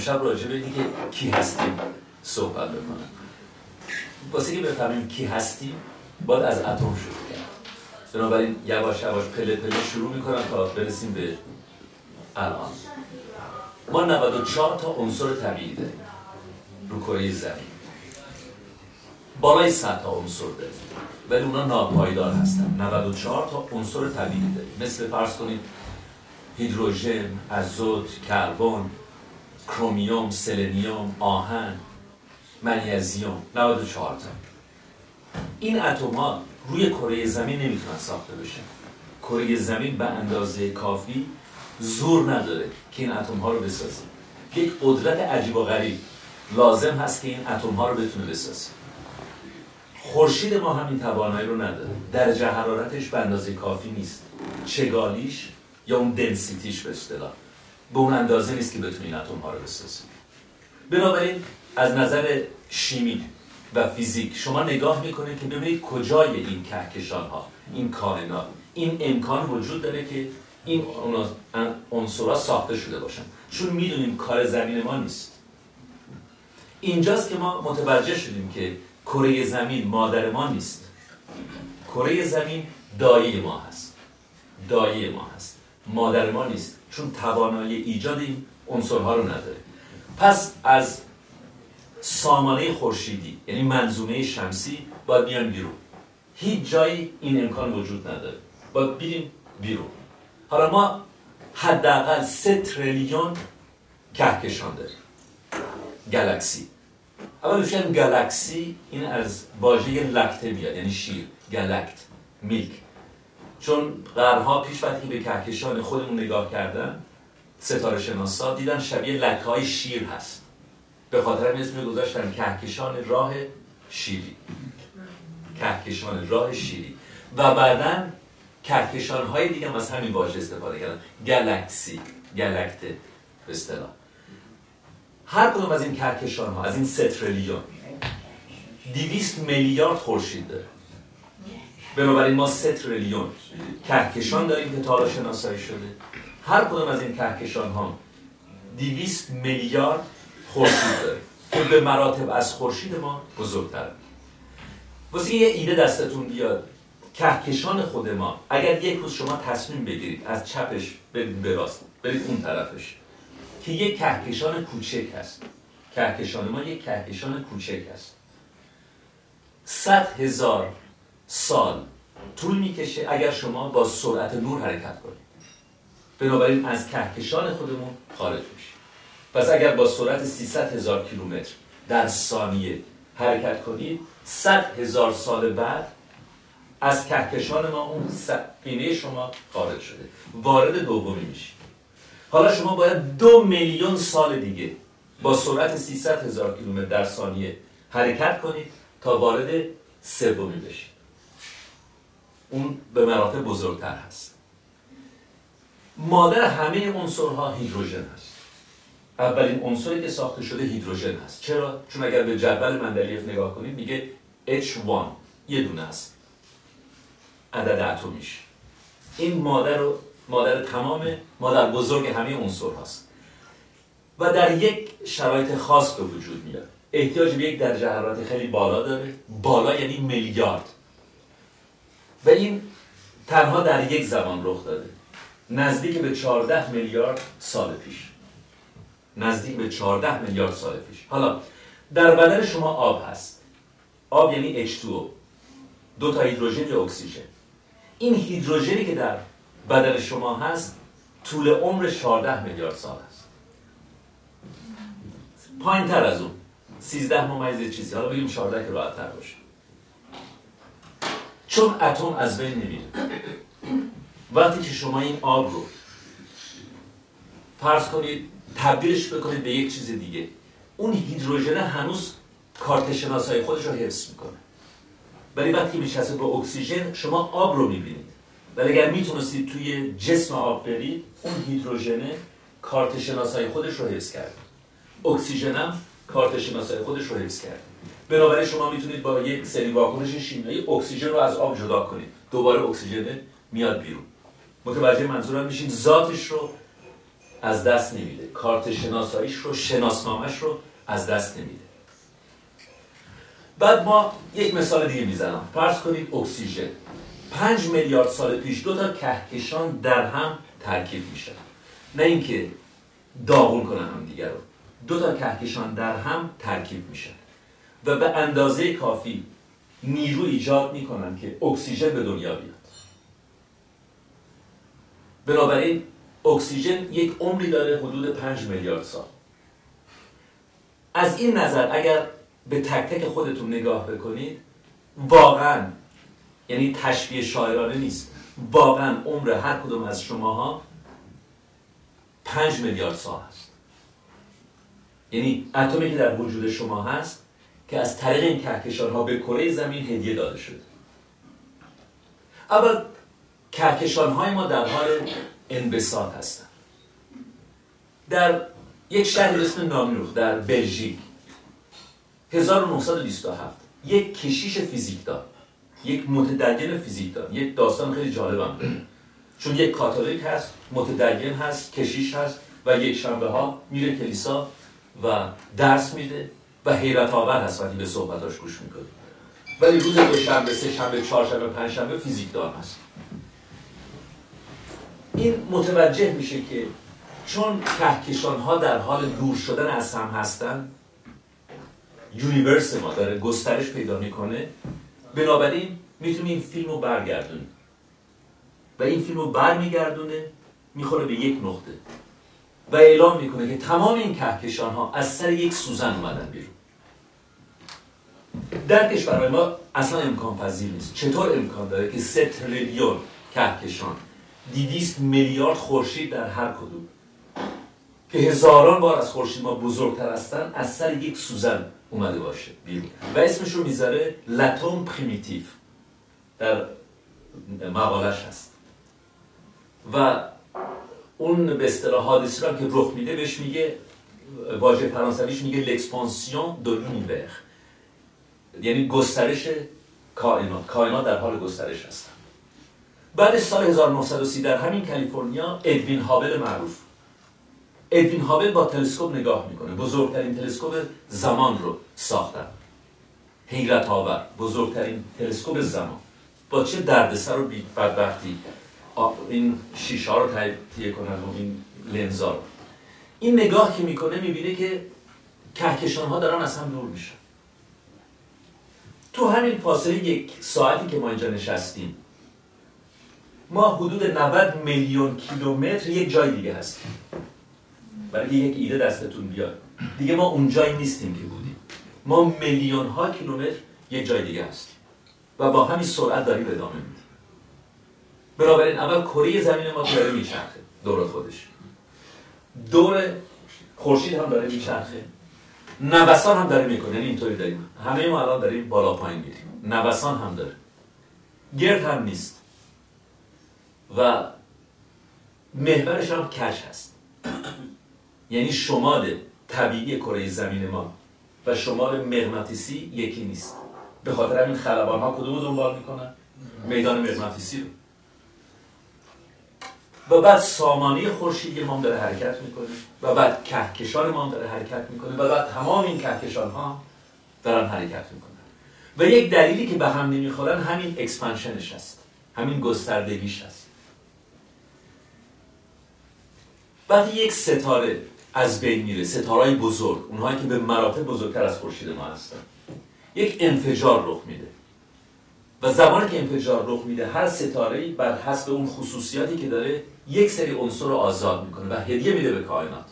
امشب راجع به اینکه کی هستیم صحبت بکنم. واسه که بفهمیم کی هستیم باید از اتم شروع کرد بنابراین یواش یواش پله پله شروع می‌کنم تا برسیم به الان. ما 94 تا عنصر طبیعی داریم. رو کره زمین. بالای 100 تا عنصر داریم. ولی اونا ناپایدار هستن. 94 تا عنصر طبیعی داریم. مثل فرض کنید هیدروژن، ازوت، کربن، کرومیوم، سلنیوم، آهن، منیزیوم 94 تا. این اتم ها روی کره زمین نمی‌تونن ساخته بشن کره زمین به اندازه کافی زور نداره که این اتم ها رو بسازه. یک قدرت عجیب و غریب لازم هست که این اتم ها رو بتونه بسازه. خورشید ما همین توانایی رو نداره. درجه حرارتش به اندازه کافی نیست. چگالیش یا اون دنسیتیش به اصطلاح. به اون اندازه نیست که بتونه این اتم ها رو بسازه بنابراین از نظر شیمی و فیزیک شما نگاه می‌کنید که ببینید کجای این کهکشان ها این کائنات. این امکان وجود داره که این عنصرها ساخته شده باشن. چون می‌دونیم کار زمین ما نیست. اینجاست که ما متوجه شدیم که کره زمین مادر ما نیست. کره زمین دایه ما هست. دایه ما هست. مادر ما نیست. چون توانایی ایجاد این عنصرها رو نداره پس از سامانه خورشیدی یعنی منظومه شمسی باید بیان بیرون. هیچ جایی این امکان وجود نداره. باید بیریم بیرون. حالا ما حداقل سه تریلیون کهکشان داریم. گلکسی. اول میشن گلکسی این از واژه لکته میاد یعنی شیر. گلکت میلک. چون قرنها پیش وقتی به کهکشان خودمون نگاه کردن ستاره شناسا دیدن شبیه لکه های شیر هست. به خاطر این اسم گذاشتن کهکشان راه شیری. کهکشان راه شیری. و بعدا کهکشان های دیگه از همین واژه استفاده کردن. گلکسی گلکته به اصطلاح. هر کدوم از این کهکشان ها از این سترلیون دیویست میلیارد خورشید داره. بنابراین ما سترلیون کهکشان داریم که تالا شناسایی شده. هر کدوم از این کهکشان ها دیویست میلیارد خورشید داره که به مراتب از خورشید ما بزرگتره واسه یه ایده دستتون بیاد کهکشان خود ما اگر یک روز شما تصمیم بگیرید از چپش به راست برید اون طرفش که یک کهکشان کوچک هست. کهکشان ما یک کهکشان کوچک هست. صد هزار سال طول می‌کشه اگر شما با سرعت نور حرکت کنید. بنابراین از کهکشان خودمون خارج میشه پس اگر با سرعت 300 هزار کیلومتر در ثانیه حرکت کنید 100 هزار سال بعد از کهکشان ما اون سفینه شما خارج شده. وارد دومی میشید حالا شما باید دو میلیون سال دیگه با سرعت 300 هزار کیلومتر در ثانیه حرکت کنید تا وارد سومی بشید. اون به مراتب بزرگتر هست. مادر همه عنصرها هیدروژن هست. اولین عنصری که ساخته شده هیدروژن هست. چرا؟ چون اگر به جدول مندلیف نگاه کنید میگه H1 یه دونه است. عدد اتمیش. این مادر رو مادر تمام مادر بزرگ همه عنصر هست و در یک شرایط خاص به وجود میاد. احتیاج به یک درجه حرارت خیلی بالا داره. بالا یعنی میلیارد. و این تنها در یک زمان رخ داده. نزدیک به 14 میلیارد سال پیش. نزدیک به 14 میلیارد سال پیش. حالا در بدن شما آب هست. آب یعنی H2O دو تا هیدروژن یا اکسیژن. این هیدروژنی که در بدن شما هست طول عمر 14 میلیارد سال است پایین تر از اون. 13 ممیز چیزی. حالا بگیم 14 که راحت تر باشه. چون اتم از بین نمیره. وقتی که شما این آب رو فرض کنید تبدیلش بکنید به یک چیز دیگه اون هیدروژن هنوز کارت شناسایی خودش رو حفظ می‌کنه. ولی وقتی می‌چسبه به اکسیژن شما آب رو می‌بینید. ولی اگر می‌تونستید توی جسم آب برید اون هیدروژنه کارت شناسایی خودش رو حفظ کرد. اکسیژن هم کارت شناسایی خودش رو حفظ کرد. بنابراین شما می‌تونید با یک سری واکنش شیمیایی اکسیژن رو از آب جدا کنید. دوباره اکسیژن میاد بیرون. متوجه منظورم میشین؟ ذاتش رو از دست نمیده. کارت شناساییش رو شناسنامش رو از دست نمیده. بعد ما یک مثال دیگه می‌زنم. فرض کنید اکسیژن. پنج میلیارد سال پیش دو تا کهکشان در هم ترکیب میشن نه اینکه داغون کنن هم دیگر رو. دو تا کهکشان در هم ترکیب میشن و به اندازه کافی نیرو ایجاد می‌کنن که اکسیژن به دنیا بیاد. بنابراین اکسیژن یک عمری داره حدود 5 میلیارد سال. از این نظر اگر به تک تک خودتون نگاه بکنید واقعا یعنی تشبیه شاعرانه نیست واقعا عمر هر کدوم از شماها 5 میلیارد سال هست. یعنی اتمی که در وجود شما هست که از طریق این کهکشان ها به کره زمین هدیه داده شده. اول کهکشان های ما در حال انبساط هستن در یک شهر اسم نامروخ در بلژیک 1927 یک کشیش فیزیکدان یک متدین فیزیکدان یک داستان خیلی جالبم داره. چون یک کاتولیک هست متدین هست کشیش هست و یک شنبه ها میره کلیسا و درس میده. و حیرت آور هست وقتی به صحبتاش گوش می‌کنه ولی روز دوشنبه سه شنبه چهارشنبه پنجشنبه فیزیکدان هست. این متوجه میشه که چون کهکشان ها در حال دور شدن از هم هستن یونیورس ما داره گسترش پیدا می‌کنه. بنابراین می‌تونیم این فیلم رو برگردونیم. و این فیلم رو برمیگردونه می‌خوره به یک نقطه. و اعلام می‌کنه که تمام این کهکشان ها از سر یک سوزن اومدن بیرون. درکش برای ما اصلا امکان پذیر نیست. چطور امکان داره که سه تریلیون کهکشان دیویست میلیارد خورشید در هر کدوم؟ که هزاران بار از خورشید ما بزرگتر هستن از سر یک سوزن اومده باشه بیرون. و اسمش رو می‌ذاره l'atome primitif. در مقالش هست. و اون به اصطلاح حادثه‌ای که رخ میده بهش میگه واژه فرانسویش میگه l'expansion de l'univers یعنی گسترش کائنات. کائنات در حال گسترش هستن. بعد سال 1930 در همین کالیفرنیا ادوین هابل معروف. ادوین هابل با تلسکوپ نگاه می‌کنه. بزرگترین تلسکوپ زمان رو ساختن. حیرت آور. بزرگترین تلسکوپ زمان. با چه دردسر و بدبختی. این شیشه رو تهیه کنن و این لنزا این نگاه که می‌کنه می‌بینه که کهکشان ها دارن از هم دور میشن. تو همین فاصله یک ساعتی که ما اینجا نشستیم ما حدود 90 میلیون کیلومتر یک جای دیگه هستیم. برای یک ایده دستتون بیاد. دیگه ما اون جایی نیستیم که بودیم. ما میلیون ها کیلومتر یک جای دیگه هستیم. و با همین سرعت داریم ادامه میدیم. بنابراین اول کره زمین ما داره میچرخه. دور خودش. دور خورشید هم داره میچرخه. نوسان هم داره می‌کنه یعنی اینطوری داریم. همه ما الان داریم بالا پایین میریم. نوسان هم داره. گرد هم نیست. و محورش هم کش هست. یعنی شمال طبیعی کره زمین ما و شمال مغناطیسی یکی نیست. به خاطر همین خلبان ها کدوم دنبال می‌کنن؟ میدان مغناطیسی رو. و بعد سامانه خورشیدی ما داره حرکت می‌کنه. و بعد کهکشان ما داره حرکت می‌کنه. و بعد تمام این کهکشان ها دارن حرکت می‌کنن. و یک دلیلی که به هم نمی‌خورن همین اکسپنشنش هست. همین گستردگیش هست. وقتی یک ستاره از بین میره. ستاره بزرگ. اونهایی که به مراتب بزرگتر از خورشید ما هستن. یک انفجار رخ میده. و زمانی که انفجار رخ میده هر ستاره بر حسب اون خصوصیاتی که داره یک سری عنصر رو آزاد می‌کنه و هدیه میده به کائنات.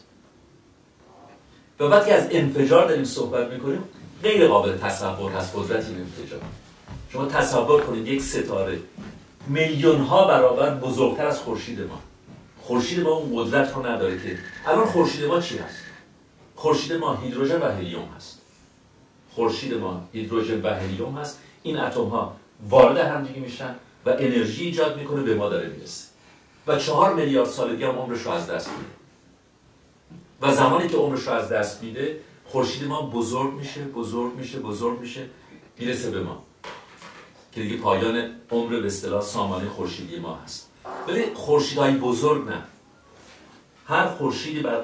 و وقتی از انفجار داریم صحبت می‌کنیم غیر قابل تصور هست قدرت این انفجار. شما تصور کنید یک ستاره میلیون ها برابر بزرگتر از خورشید ما. خورشید ما اون قدرت رو نداره که الان خورشید ما چی هست؟ خورشید ما هیدروژن و هلیوم هست. خورشید ما هیدروژن و هلیوم هست. این اتم ها وارد هم دیگه میشن و انرژی ایجاد می‌کنه به ما داره می‌رسه. و چهار میلیارد سال دیگه هم عمرش رو از دست میده. و زمانی که عمرش رو از دست میده خورشید ما بزرگ میشه بزرگ میشه بزرگ میشه می‌رسه به ما. که دیگه پایان عمر به اصطلاح سامانه خورشیدی ما هست. ولی خورشیدهای بزرگ نه. هر خورشیدی بر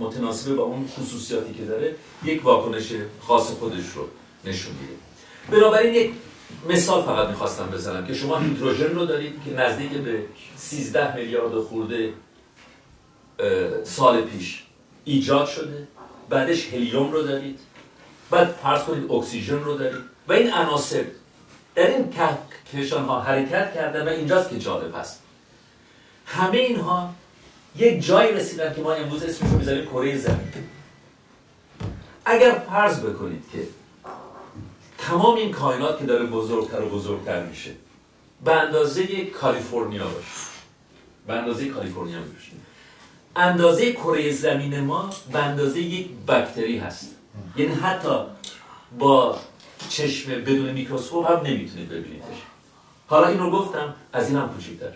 متناسب با اون خصوصیاتی که داره یک واکنش خاص خودش رو نشون میده. بنابراین یک مثال فقط می‌خواستم بزنم که شما هیدروژن رو دارید که نزدیک به 13 میلیارد خورده سال پیش ایجاد شده بعدش هلیوم رو دارید بعد فرض کنید اکسیژن رو دارید و این عناصر در این کهکشان ها حرکت کرده و اینجاست که جالب هست. همه اینها یک جایی رسیدن که ما امروز اسمش رو می‌ذاریم کره زمین. اگر فرض بکنید که تمام این کائنات که داره بزرگتر و بزرگتر میشه به اندازه کالیفرنیا باشه. به اندازه کالیفرنیا باشه. اندازه کره زمین ما به اندازه یک بکتری هست. یعنی حتی با چشم بدون میکروسکوپ هم نمی‌تونید ببینیدش. حالا این رو گفتم از این هم کوچیک‌تر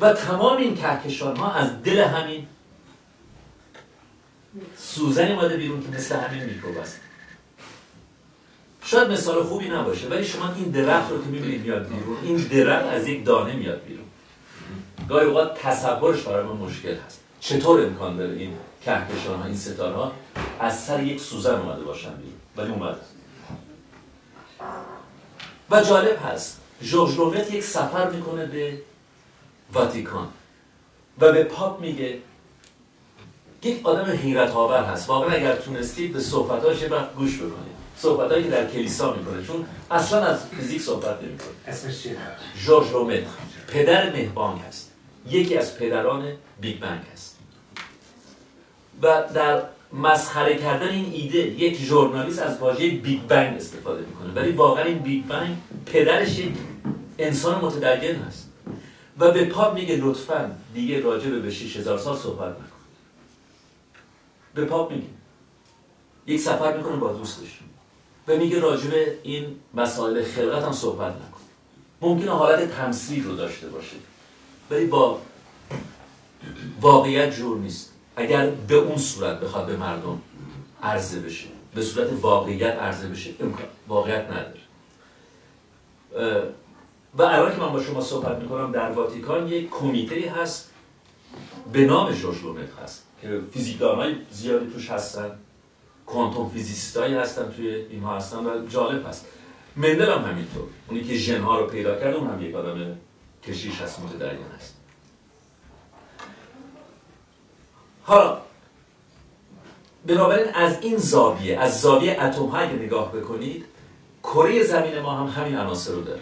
و تمام این کهکشان ها از دل همین سوزنی اومده بیرون که مثل همین میکروب است شاید مثال خوبی نباشه ولی شما این درخت رو که می‌بینید میاد بیرون این درخت از یک دانه میاد بیرون. گاهی اوقات تصورش برای ما مشکل هست. چطور امکان داره این کهکشان ها این ستاره ها از سر یک سوزن اومده باشن بیرون؟ ولی اومده و جالب هست ژورژ رومت یک سفر می‌کنه به واتیکان و به پاپ میگه یک آدم حیرت آور هست. واقعا اگر تونستید به صحبتاش یه وقت گوش بکنید. صحبتایی که در کلیسا می‌کنه. چون اصلا از فیزیک صحبت نمی‌کنه. اسمش چیه؟ ژورژ لومتر پدر مهبانگ هست. یکی از پدران بیگ بنگ هست. و در مسخره کردن این ایده یک ژورنالیست از واژه بیگ بنگ استفاده می‌کنه. ولی واقعا این بیگ بنگ پدرش یک انسان متدین هست. و به پاپ میگه لطفا دیگه راجع به 6000 سال صحبت نکن. به پاپ میگه. یک سفر می‌کنه با دوستش. و میگه راجع به این مسائل خلقت هم صحبت نکن. ممکنه حالت تمثیل رو داشته باشه. ولی با واقعیت جور نیست. اگر به اون صورت بخواد به مردم عرضه بشه به صورت واقعیت عرضه بشه امکان واقعیت نداره. و الان که من با شما صحبت می‌کنم در واتیکان یک کمیته هست به نام جورج هست که فیزیکدان های زیادی توش هستن. کوانتوم فیزیستایی هستن توی اینها هستن و جالب هست. مندل هم همینطور. اونی که ژن ها رو پیدا کرد اون هم یک آدم کشیش هست متدین هست. حالا بنابراین از این زاویه از زاویه اتم های نگاه بکنید کره زمین ما هم همین عناصر رو داره.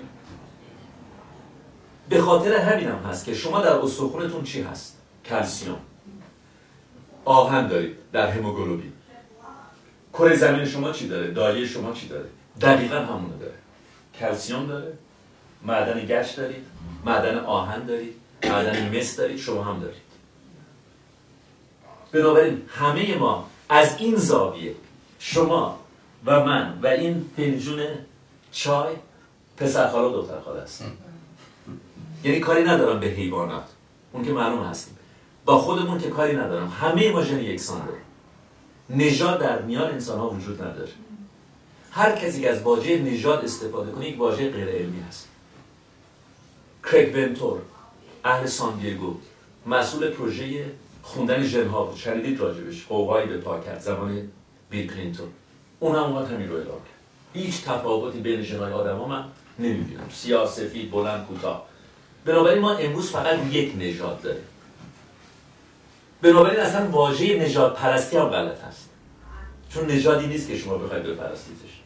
به خاطر همین هم هست که شما در استخونتون چی هست؟ کلسیوم آهن دارید در هموگلوبین. کره زمین شما چی داره؟ دایه شما چی داره؟ دقیقا همونه داره. کلسیوم داره. معدن گشت دارید. معدن آهن دارید. معدن مس دارید. شما هم دارید. بنابراین همه ما از این زاویه شما و من و این فنجون چای پسر خاله و دختر خاله هست یعنی کاری ندارم به حیوانات. اون که معلوم هستیم با خودمون که کاری ندارم. همه ما ژن یکسان داریم. نژاد در میان انسان ها وجود نداره. هر کسی که از واژه نژاد استفاده کنه یک واژه غیر علمی هست. کریگ ونتور اهل سان دیگو مسئول پروژه خوندن ژن ها بود. شنیدید راجبش؟ قوقایی به پا کرد زمان بیل کلینتون. اون هم همین رو اعلام کرد. هیچ تفاوتی بین ژن های آدم ها من نمی‌بینم. سیاه سفید بلند کوتاه. بنابراین ما امروز فقط یک نژاد داریم. بنابراین اصلا واژه نژاد پرستی هم غلط هست. چون نژادی نیست که شما بخواید بپرستیدش.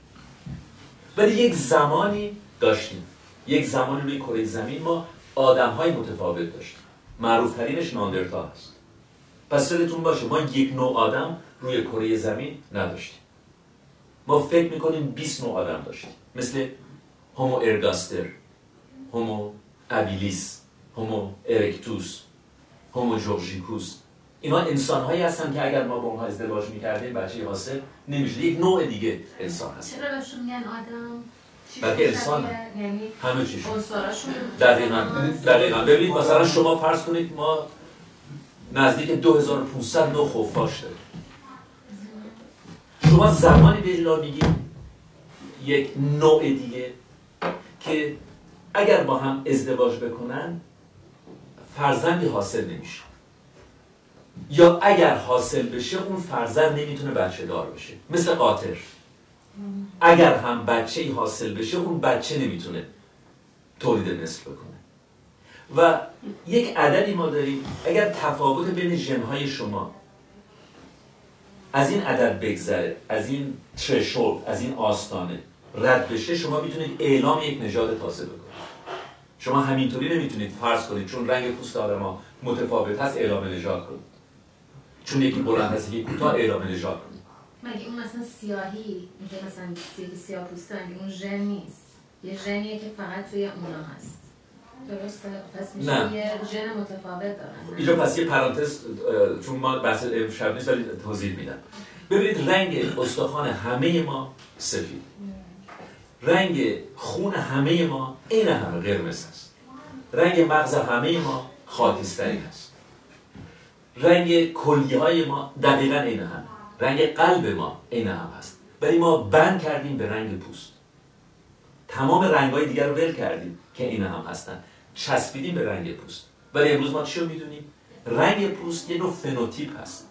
ولی یک زمانی داشتیم. یک زمانی روی کره زمین ما آدم های متفاوت داشتیم. معروف ترینش ناندرتا هست. پس یادتون باشه ما یک نوع آدم روی کره زمین نداشتیم. ما فکر می‌کنیم 20 نوع آدم داشتیم. مثل هومو ارگاستر هومو ابیلیس هومو ارکتوس هومو جورجیکوس اینا انسان هایی هستن که اگر ما با اونها ازدواج می‌کردیم بچه حاصل نمیشه یک نوع دیگه انسان هست. چرا بهشون میگن آدم؟ بلکه انسان یعنی همه چیش عنصراشون دقیقا. دقیقا. ببینید مثلا شما فرض کنید ما نزدیک 2500 نوع خفاش داریم. شما زمانی به اجلا میگید یک نوع دیگه که اگر با هم ازدواج بکنن فرزندی حاصل نمیشه. یا اگر حاصل بشه اون فرزند نمی‌تونه بچه دار بشه مثل قاطر. اگر هم بچه ای حاصل بشه اون بچه نمی‌تونه تولید نسل بکنه. و یک عددی ما داریم اگر تفاوت بین ژنهای شما از این عدد بگذره از این ترشولد از این آستانه رد بشه شما می‌تونید اعلام یک نژاد تازه بکنید شما همینطوری نمی‌تونید فرض کنید چون رنگ پوست آدم متفاوت هست اعلام نژاد کنید. چون یکی بلند هست یکی کوتاه اعلام نژاد مگه اون مثلا سیاهی؟ اینکه مثلا سیاه پوستن اون ژن نیست؟ یه ژنیه که فقط توی اونا هست. درسته؟ پس میشه نه. یه ژن متفاوت دارن. اینجا پس یه پرانتز چون ما بحث امشب نیست ولی توضیح میدم. ببینید رنگ استخوان همه ما سفید. رنگ خون همه ما این همه قرمز هست. رنگ مغز همه ما خاکستری هست. رنگ کلیه های ما دقیقا این هم. رنگ قلب ما این هم هست. ولی ما بند کردیم به رنگ پوست. تمام رنگ های دیگر رو ول کردیم که این هم هستن. چسبیدیم به رنگ پوست. ولی امروز ما چی رو می‌دونیم؟ رنگ پوست یه نوع فنوتیپ هست.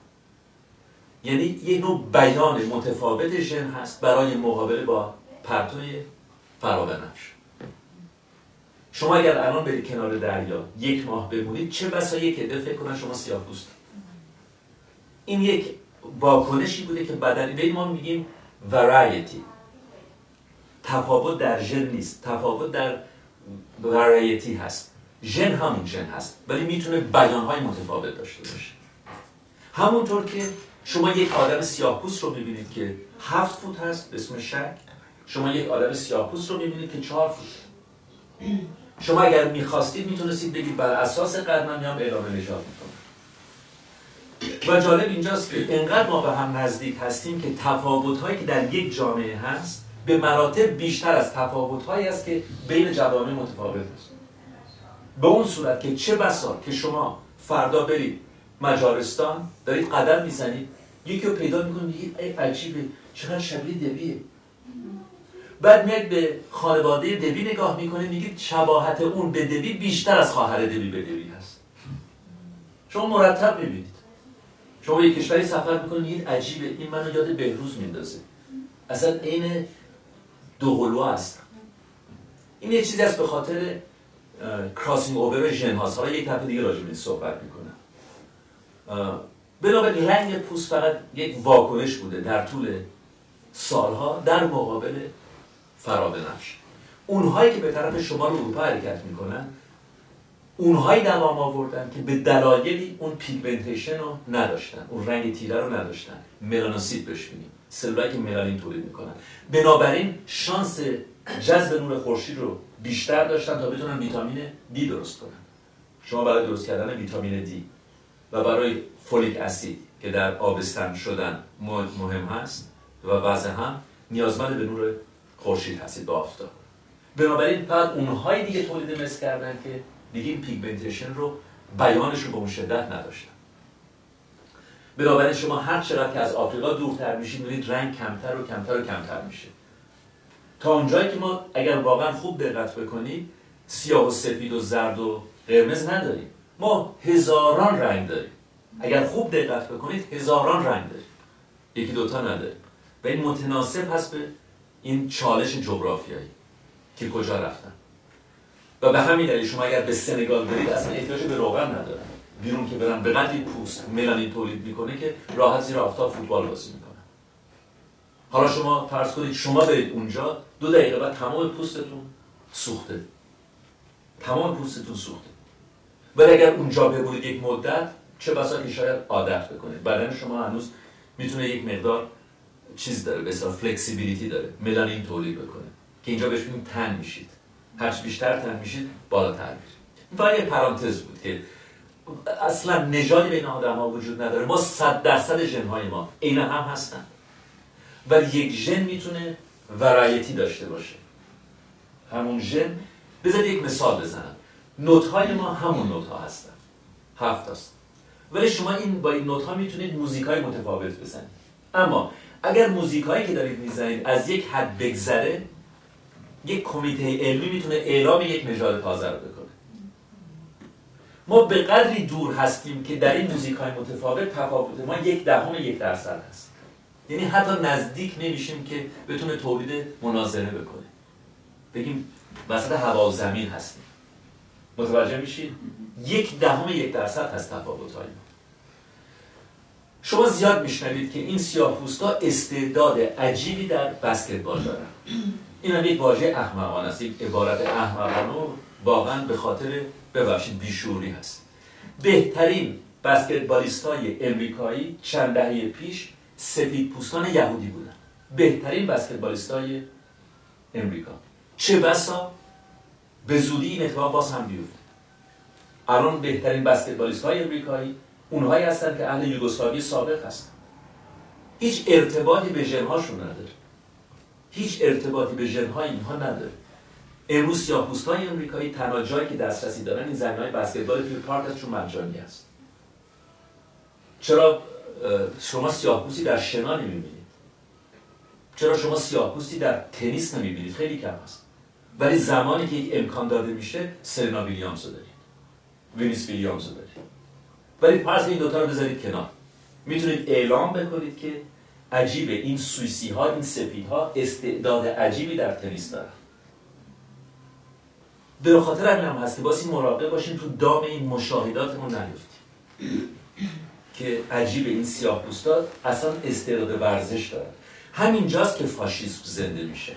یعنی یه نوع بیان متفاوت ژن هست برای مقابله با پرتوی فرابنفش شما اگر الان برید کنار دریا یک ماه بمونید چه بسا یک عده فکر کنن شما سیاه پوست. این یک واکنشی بوده که بدن به ما میگیم ورایتی تفاوت در ژن نیست. تفاوت در ورایتی هست. ژن همون ژن هست ولی می‌تونه بیانهای متفاوت داشته باشه. همونطور که شما یک آدم سیاه پوست رو می‌بینید که هفت فوت هست به اسم شک. شما یک آدم سیاه پوست رو می‌بینید که چهار فوت. شما اگر می‌خواستید می‌تونستید بگید بر اساس قد میام اعلام نژاد می‌کنم. و جالب اینجاست که انقدر ما به هم نزدیک هستیم که تفاوت‌هایی که در یک جامعه هست به مراتب بیشتر از تفاوت‌هایی است که بین جوامع متفاوت است. به اون صورت که چه بسا که شما فردا برید مجارستان دارید قدم می‌زنید یکی رو پیدا می‌کنید میگید ای عجیبه چقدر شبیه دبیه بعد میاد به خانواده دبی نگاه می‌کنید میگید شباهت اون به دبی بیشتر از خواهر دبی به دبی هست. شما مرتب می‌بینید. شما یک کشوری سفر می‌کنید عجیبه. این منو یاد بهروز میندازه. اصلا عین دوقلو هستم این یه چیزی است به خاطر crossing over ژن هاست. حالا یک دفعه دیگه راجع به صحبت می‌کنم. بنابراین رنگ پوست فقط یک واکنش بوده در طول سالها در مقابل فرابنفش اونهایی که به طرف شمال اروپا حرکت می‌کنن اونهایی دوام آوردن که به دلایلی اون pigmentation رو نداشتن اون رنگ تیره رو نداشتن. ملانوسیت بهش میگیم. سلولایی که ملانین تولید می‌کنن. بنابراین شانس جذب نور خورشید رو بیشتر داشتن تا بتونن ویتامین دی درست کنن. شما برای درست کردن ویتامین دی و برای folic acid که در آبستن شدن مهم هست و وضع هم نیازمند به نور خورشید هستید با آفتاب. بنابراین فقط اونهای دیگه تولید مثل کردن که دیگه این pigmentation رو بیانش رو به اون شدت نداشتن. بنابراین شما هر چقدر که از آفریقا دورتر میشید می‌بینید رنگ کمتر و کمتر و کمتر میشه. تا اونجایی که ما اگر واقعا خوب دقت بکنید سیاه و سفید و زرد و قرمز نداریم. ما هزاران رنگ داریم. اگر خوب دقت بکنید هزاران رنگ داریم. یکی دوتا نداریم. و این متناسب هست به این چالش جغرافیایی که کجا رفتن. و به همین دلیل شما اگر به سنگال برید اصلا احتیاج به روغن ندارن. بیرون که برن به قدری پوست ملانین تولید می‌کنه که راحت زیر آفتاب فوتبال بازی می‌کنن. حالا شما فرض کنید شما برید اونجا دو دقیقه بعد تمام پوستتون سوخته. تمام پوستتون سوخته. ولی اگر اونجا بمونید یک مدت چه بسا که شاید عادت بکنید بدن شما هنوز می‌تونه یک مقدار چیز داره به اصطلاح فلکسیبیلیتی داره ملانین تولید بکنه که اینجا بهش میگیم تن میشید. هرچی بیشتر تن میشید بالاتر میشید. و یه پرانتز بود که اصلا نژادی بین آدم ها وجود نداره. ما صد درصد ژن های ما عین هم هستن. ولی یک ژن می‌تونه ورایتی داشته باشه. همون ژن بذارید یک مثال بزنم. نوت های ما همون نوت ها هستن. هفت هست ولی شما این با این نوت ها می‌تونید موزیک های متفاوت بزنید. اما اگر موزیک هایی که دارید می‌زنید از یک حد بگذره یک کمیته علمی می‌تونه اعلام یک نژاد تازه رو بکنه. ما به قدری دور هستیم که در این موزیک های متفاوت تفاوت ما یک دهم یک درصد هست. یعنی حتی نزدیک نمیشیم که بتونه تولید مناظره بکنه. بگیم وسط هوا و زمین هستیم. متوجه میشید یک دهم یک درصد هست تفاوت های ما. شما زیاد میشنوید که این سیاه استعداد عجیبی در بسکتبال دارن. این هم یک واژه احمقانه است یک عبارت احمقانه واقعا به خاطر ببخشید بیشوری هست. بهترین بسکتبالیست های امریکایی چند دهه پیش سفید پوستان یهودی بودن. بهترین بسکتبالیست های امریکا. چه بسا؟ به زودی این اتفاق باز هم بیفته. الان بهترین بسکتبالیست های امریکایی اونهایی هستن که اهل یوگسلاوی سابق هستن. هیچ ارتباطی به جنهاشون نداره. هیچ ارتباطی به ژنهای اینها نداره. امروز سیاه‌پوست های امریکایی تنها جایی که دسترسی دارن این زمین های بسکتبال توی پارک هست چون مجانی است چرا شما سیاه‌پوستی در شنا نمی‌بینید؟ چرا شما سیاه‌پوستی در تنیس نمی‌بینید؟ خیلی کم هست. ولی زمانی که یک امکان داده میشه سرنا ویلیامز رو دارید. وینیس ویلیامز رو دارید. ولی فرض این دوتا رو بذارید کنار. می‌تونید اعلام بکنید که عجیبه. این سویسی ها این سفید ها استعداد عجیبی در تنیس دارن. به خاطر هم هست که باسی مراقب باشیم تو دام این مشاهداتمون نیفتیم که عجیب این سیاه پوستا اصلا استعداد ورزش دارن. همینجاست که فاشیسم زنده میشه.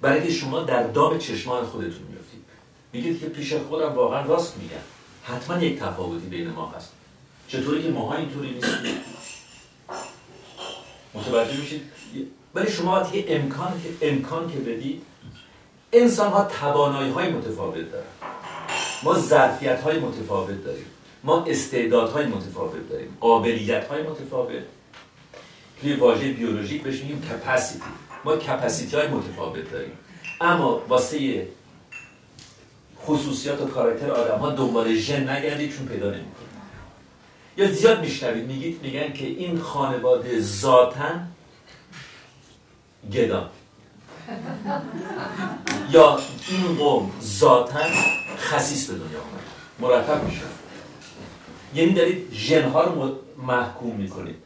برای که شما در دام چشمان خودتون میفتید میگید که پیش خودم واقعا راست میگن حتما یک تفاوتی بین ما هست. چطوری که ماها اینطوری نیستیم متوجه میشید؟ ولی شما وقتی امکان که امکان که بدید انسان ها توانایی های متفاوت دارن. ما ظرفیت های متفاوت داریم. ما استعدادهای متفاوت داریم. قابلیت های متفاوت. توی واژه بیولوژیک بهش میگیم کپاسیتی ما کپاسیتی های متفاوت داریم. اما واسه خصوصیات و کاراکتر آدم ها دنبال ژن نگردید چون پیدا نمی‌کنید. یا زیاد میشنوید میگید میگن که این خانواده ذاتن گدا یا این قوم ذاتن خصیص به دنیا آمد مرتب میشن. یعنی دارید ژنها رو محکوم می‌کنید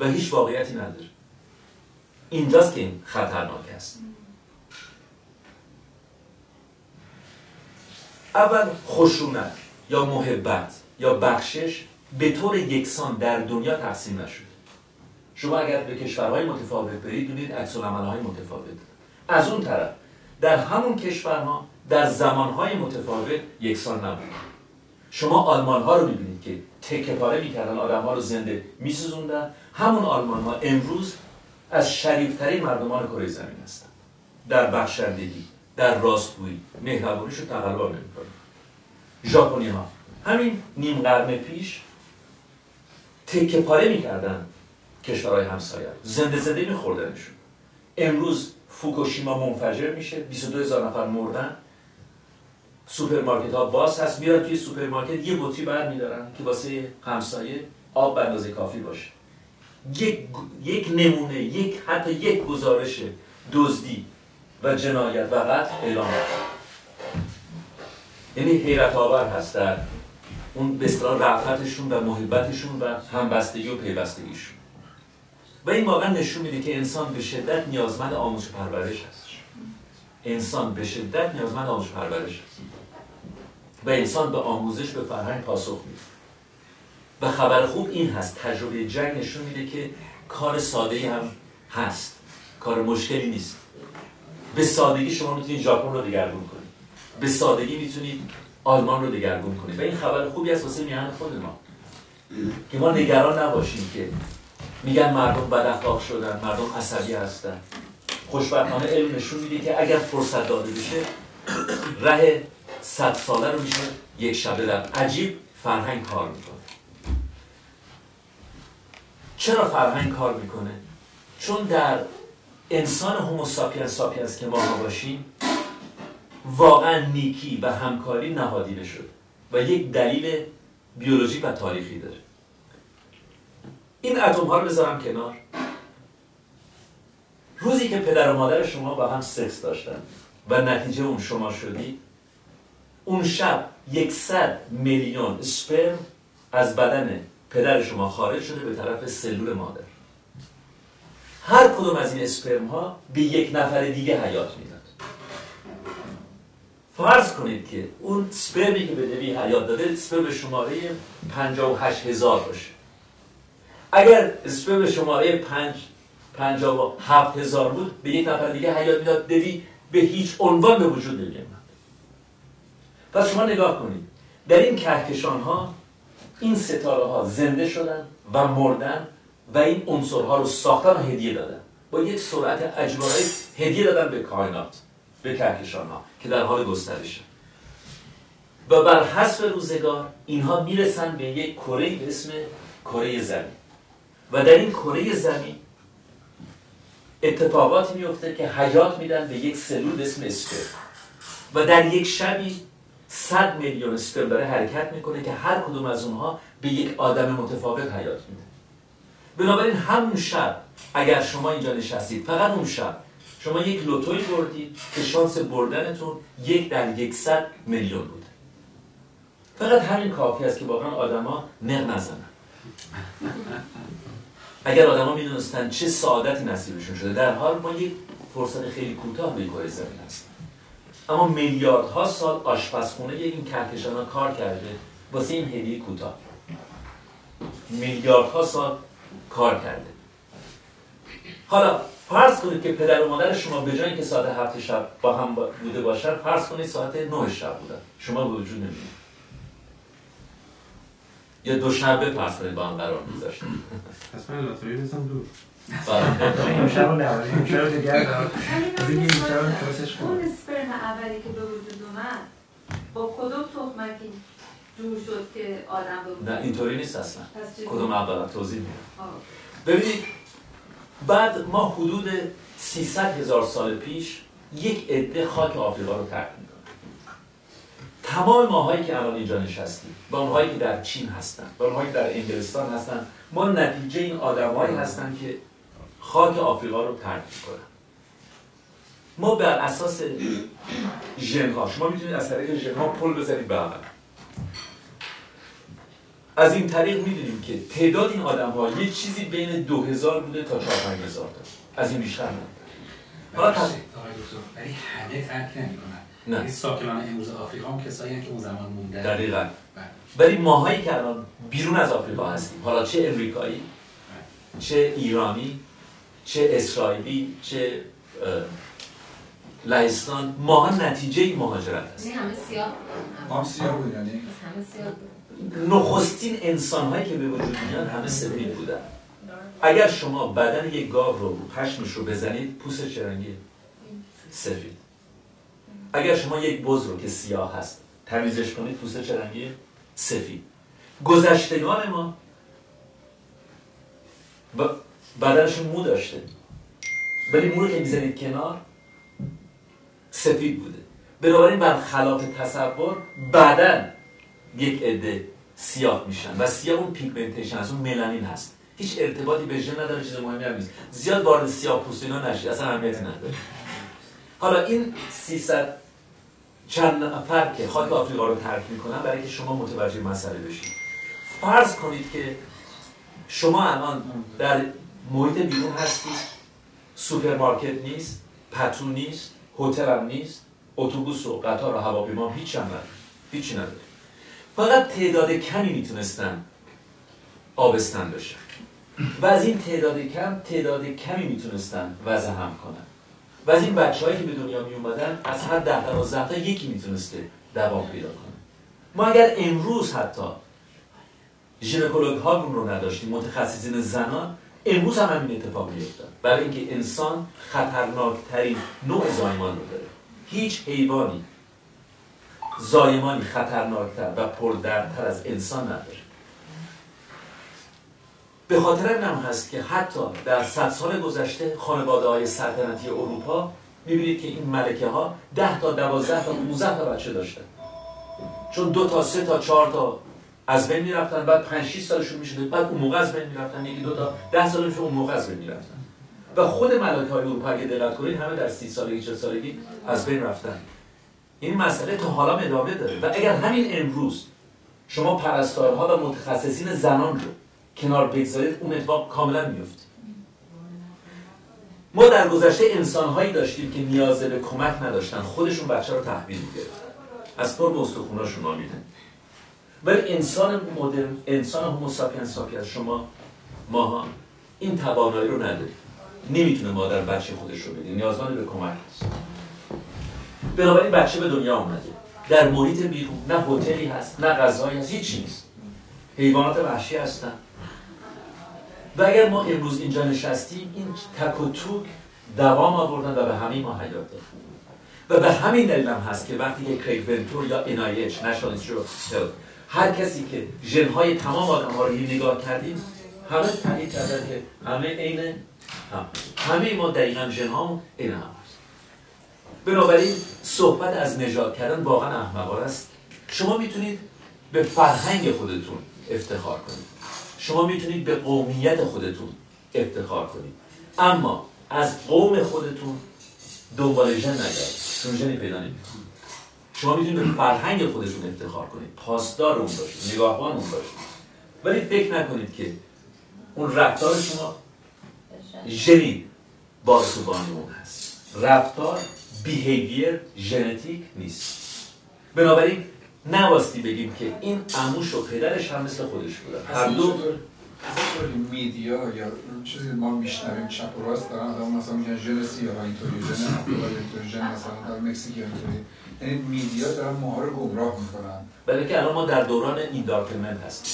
و هیچ واقعیتی نداره. اینجاست که این خطرناک است. اول خشونت یا محبت یا بخشش به طور یکسان در دنیا تقسیم نشده. شما اگر به کشورهای متفاوت برید ببینید عکس های متفاوت. از اون طرف در همون کشورها در زمانهای متفاوت یکسان نبود. شما آلمان ها رو می‌بینید که تکه پاره می‌کردن آدم ها رو زنده میسوزوندن. همون آلمان ها امروز از شریفترین مردمان کره زمین هستن. در بخشندگی. در راستگویی مهربانیش رو تقلب نمی‌کنن ژاپنی ها همین نیم قرن پیش تکه پاره می‌کردن کشورهای همسایه زنده زنده میخوردنشون. امروز فوکوشیما منفجر میشه 22 هزار نفر مردن. سوپرمارکت ها باز هست. میاد توی سوپرمارکت یه بطری بر میدارن که واسه همسایه آب به اندازه کافی باشه. یک, یک نمونه یک حتی یک گزارش دزدی و جنایت و قتل اعلام یعنی حیرت آور هست در اون به رفتشون و محبتشون و همبستگی و پیوستگیشون. و این واقعا نشون میده که انسان به شدت نیازمند آموزش پرورش هست. انسان به شدت نیازمند آموزش پرورش هست. و انسان به آموزش به فرهنگ پاسخ میده. و خبر خوب این هست تجربه جنگ نشون میده که کار ساده هم هست. کار مشکلی نیست. به سادگی شما می‌تونید ژاپن رو دگرگون کنید. به سادگی می‌تونید آلمان رو دگرگون کنید. و این خبر خوبی است واسه میهن خود ما. که ما نگران نباشیم که میگن مردم بد اخلاق شدن مردم عصبی هستن. خوشبختانه علم نشون میده که اگر فرصت داده بشه ره صد ساله رو میشه یک شبه در عجیب فرهنگ کار می‌کنه. چرا فرهنگ کار می‌کنه؟ چون در انسان هومو ساپینس که ما باشیم واقعا نیکی و همکاری نهادینه شد و یک دلیل بیولوژی و تاریخی داره. این اتم ها رو بذارم کنار. روزی که پدر و مادر شما با هم سکس داشتن و نتیجه اون شما شدی اون شب یکصد میلیون اسپرم از بدن پدر شما خارج شده به طرف سلول مادر. هر کدوم از این اسپرم ها به یک نفر دیگه حیات می‌داد. فرض کنید که اون سپرمی که به دوی حیات داده سپرم شماره 58 هزار باشه. اگر اسپرم شماره 5 57 هزار بود به یک نفر دیگه حیات می‌داد دوی به هیچ عنوان به وجود نمیاد پس شما نگاه کنید در این کهکشان ها این ستاره ها زنده شدن و مردن و این عنصرها رو ساختن و هدیه دادن. با یک سرعت اجباری هدیه دادن به کائنات به کهکشان ها که در حال گسترشه. و بر حسب روزگار اینها می‌رسن به یک کره به اسم کره زمین. و در این کره زمین اتفاقاتی میفته که حیات میدن به یک سلول به اسم اسپرم و در یک شبی صد میلیون اسپرم داره حرکت می‌کنه که هر کدوم از اونها به یک آدم متفاوت حیات میده. بنابراین همون شب اگر شما اینجا نشستید فقط اون شب شما یک لوتوی بردید که شانس بردنتون یک در یکصد میلیون بود. فقط همین کافی است که واقعا آدما نق نزنن. اگر آدما می‌دونستن چه سعادتی نصیبشون شده در حال ما یک فرصت خیلی کوتاه به کره زمین هست اما میلیاردها سال آشپزخونه این کهکشان کار کرده واسه این هدیه کوتاه. میلیاردها سال کار کرده. حالا فرض کنید که پدر و مادر شما به جای که ساعت هفت شب با هم بوده باشن فرض کنید ساعت نه شب بودن شما به وجود نمی‌دید یا دو شبه فرض کنید با هم قرار میذاشتن. پس من لاتاری بزنم دور. رو دیگر اون اسپرم اولی که به وجود اومد با کدوم تخمکی؟ جور شد که آدم نه اینطوری نیست اصلا؟ کدوم اولا توضیح میدم. ببینید بعد ما حدود 300 هزار سال پیش یک عده خاک آفریقا رو ترک می‌کنیم تمام ماهایی که الان اینجا نشستیم و اونهایی که در چین هستن و اونهایی که در انگلستان هستن ما نتیجه این آدمایی هستن که خاک آفریقا رو ترک می‌کنن. ما بر اساس ژن ها شما می‌تونید از طریق ژن ها پل بزنید به از این طریق می‌دونیم که تعداد این آدم ها یه چیزی بین 2000 بوده تا 4 5000 تا از این بیشتر نه. حالا دکتر ولی همه ترک نمی‌کنن. نه. یعنی ساکنان امروز آفریقا هم کسایی هستند که اون زمان موندن. دقیقا. بله. ولی ماهایی که الان بیرون از آفریقا هستیم حالا چه امریکایی چه ایرانی چه اسرائیلی چه لهستان ماها نتیجه این مهاجرت هست. همه سیاه هم سیاه بود یعنی همه سیاه بود نخستین انسان که به وجود میان همه سفید بودن. اگر شما بدن یک گاو رو پشمش رو بزنید پوست چه رنگیه؟ سفید. اگر شما یک بز رو که سیاه هست تمیزش کنید پوست چه رنگیه؟ سفید. گذشتگان ما ب- بدنشون مو داشته. ولی مو رو که می‌زنید کنار سفید بوده. بنابراین برخلاف تصور بعدا یک عده سیاه میشن و سیاه اون pigmentation از اون ملانین هست. هیچ ارتباطی به ژن نداره چیز مهمی هم نیست. زیاد وارد سیاه پوستی اینا نشید اصلا اهمیتی نداره. حالا این 300 چند نفر که خاک آفریقا رو ترک می‌کنن برای که شما متوجه مسئله بشید. فرض کنید که شما الان در محیط بیرون هستید سوپرمارکت نیست پتو نیست هتل هم نیست اتوبوس و قطار و هواپیما هیچ هم نداره. هیچی نداره. فقط تعداد کمی می‌تونستن آبستن بشن و از این تعداد کم تعداد کمی می‌تونستن وضع هم کنن. و از این بچه که به دنیا می اومدن از هر ده دوازده تا یکی می‌تونسته دوام پیدا کنه. ما اگر امروز حتی ژنکولوگ هامون رو نداشتیم متخصصین زنان امروز هم همین اتفاق میافتاد. برای اینکه انسان خطرناکترین نوع زایمان رو داره. هیچ حیوانی زایمانی خطرناکتر و پردردتر از انسان نداره. به خاطر این هست که حتی در صد سال گذشته خانواده های سلطنتی اروپا می‌بینید که این ملکه ها ده تا دوازده تا 15 تا بچه داشتن. چون دو تا سه تا چهار تا از بین می‌رفتن بعد 5 6 سالشون می‌شده بعد اون موقع از بین می‌رفتن یکی دو تا 10 سالشون اون موقع از بین می‌رفتن. و خود ملکه های اروپا اگه دقت کنید همه در 30 سالگی 40 سالگی از بین رفتن. این مسئله تا حالا ادامه داره. و اگر همین امروز شما پرستارها و متخصصین زنان رو کنار بگذارید اون اتفاق کاملا میفته ما در گذشته انسانهایی داشتیم که نیازه به کمک نداشتن. خودشون بچه رو تحویل می‌گرفتن. از پر به استخوناشون آمیدن. ولی انسان مدرن انسان هومو ساپینس ساپینس شما ماها این توانایی رو نداریم نمی‌تونه مادر بچه خودش رو بده. نیازمند به کمک هست بنابراین بچه به دنیا اومده. در محیط بیرون نه هتلی هست نه غذایی هست هیچ نیست. حیوانات وحشی هستن. و اگر ما امروز اینجا نشستیم این تک و توک دوام آوردن و به همین ما حیات و به همین دلیل هم هست که وقتی که کریگ ونتور یا NIH Health هر کسی که ژنهای تمام آدم ها رو نگاه کردیم همه تایید کردن که همه عین هم. همه ما دقیقا ژن ها عین هم. بنابراین صحبت از نجات کردن واقعا احمقانه است. شما می‌تونید به فرهنگ خودتون افتخار کنید. شما می‌تونید به قومیت خودتون افتخار کنید. اما از قوم خودتون دنبال ژن نگردید چون ژنی پیدا نمی‌کنید. شما می‌تونید به فرهنگ خودتون افتخار کنید. پاسدار اون باشید نگاهبان اون باشید. ولی فکر نکنید که اون رفتار شما ژنی بارسوبانی اون هست. رفتار بیهیویر ژنتیک نیست. بنابراین نباستی بگیم که این عموش و پدرش هم مثل خودش بودن هر دو از میدیا یا چیزی ما میشنویم چپ و راست دارن آدم مثلا میگن ژن سیاه اینطوری ژن اینطوری ژن مثلا در مکزیک اینطوری. یعنی میدیا دارن ماها رو گمراه می‌کنن. بله که الان ما در دوران ایندارتمنت هستیم.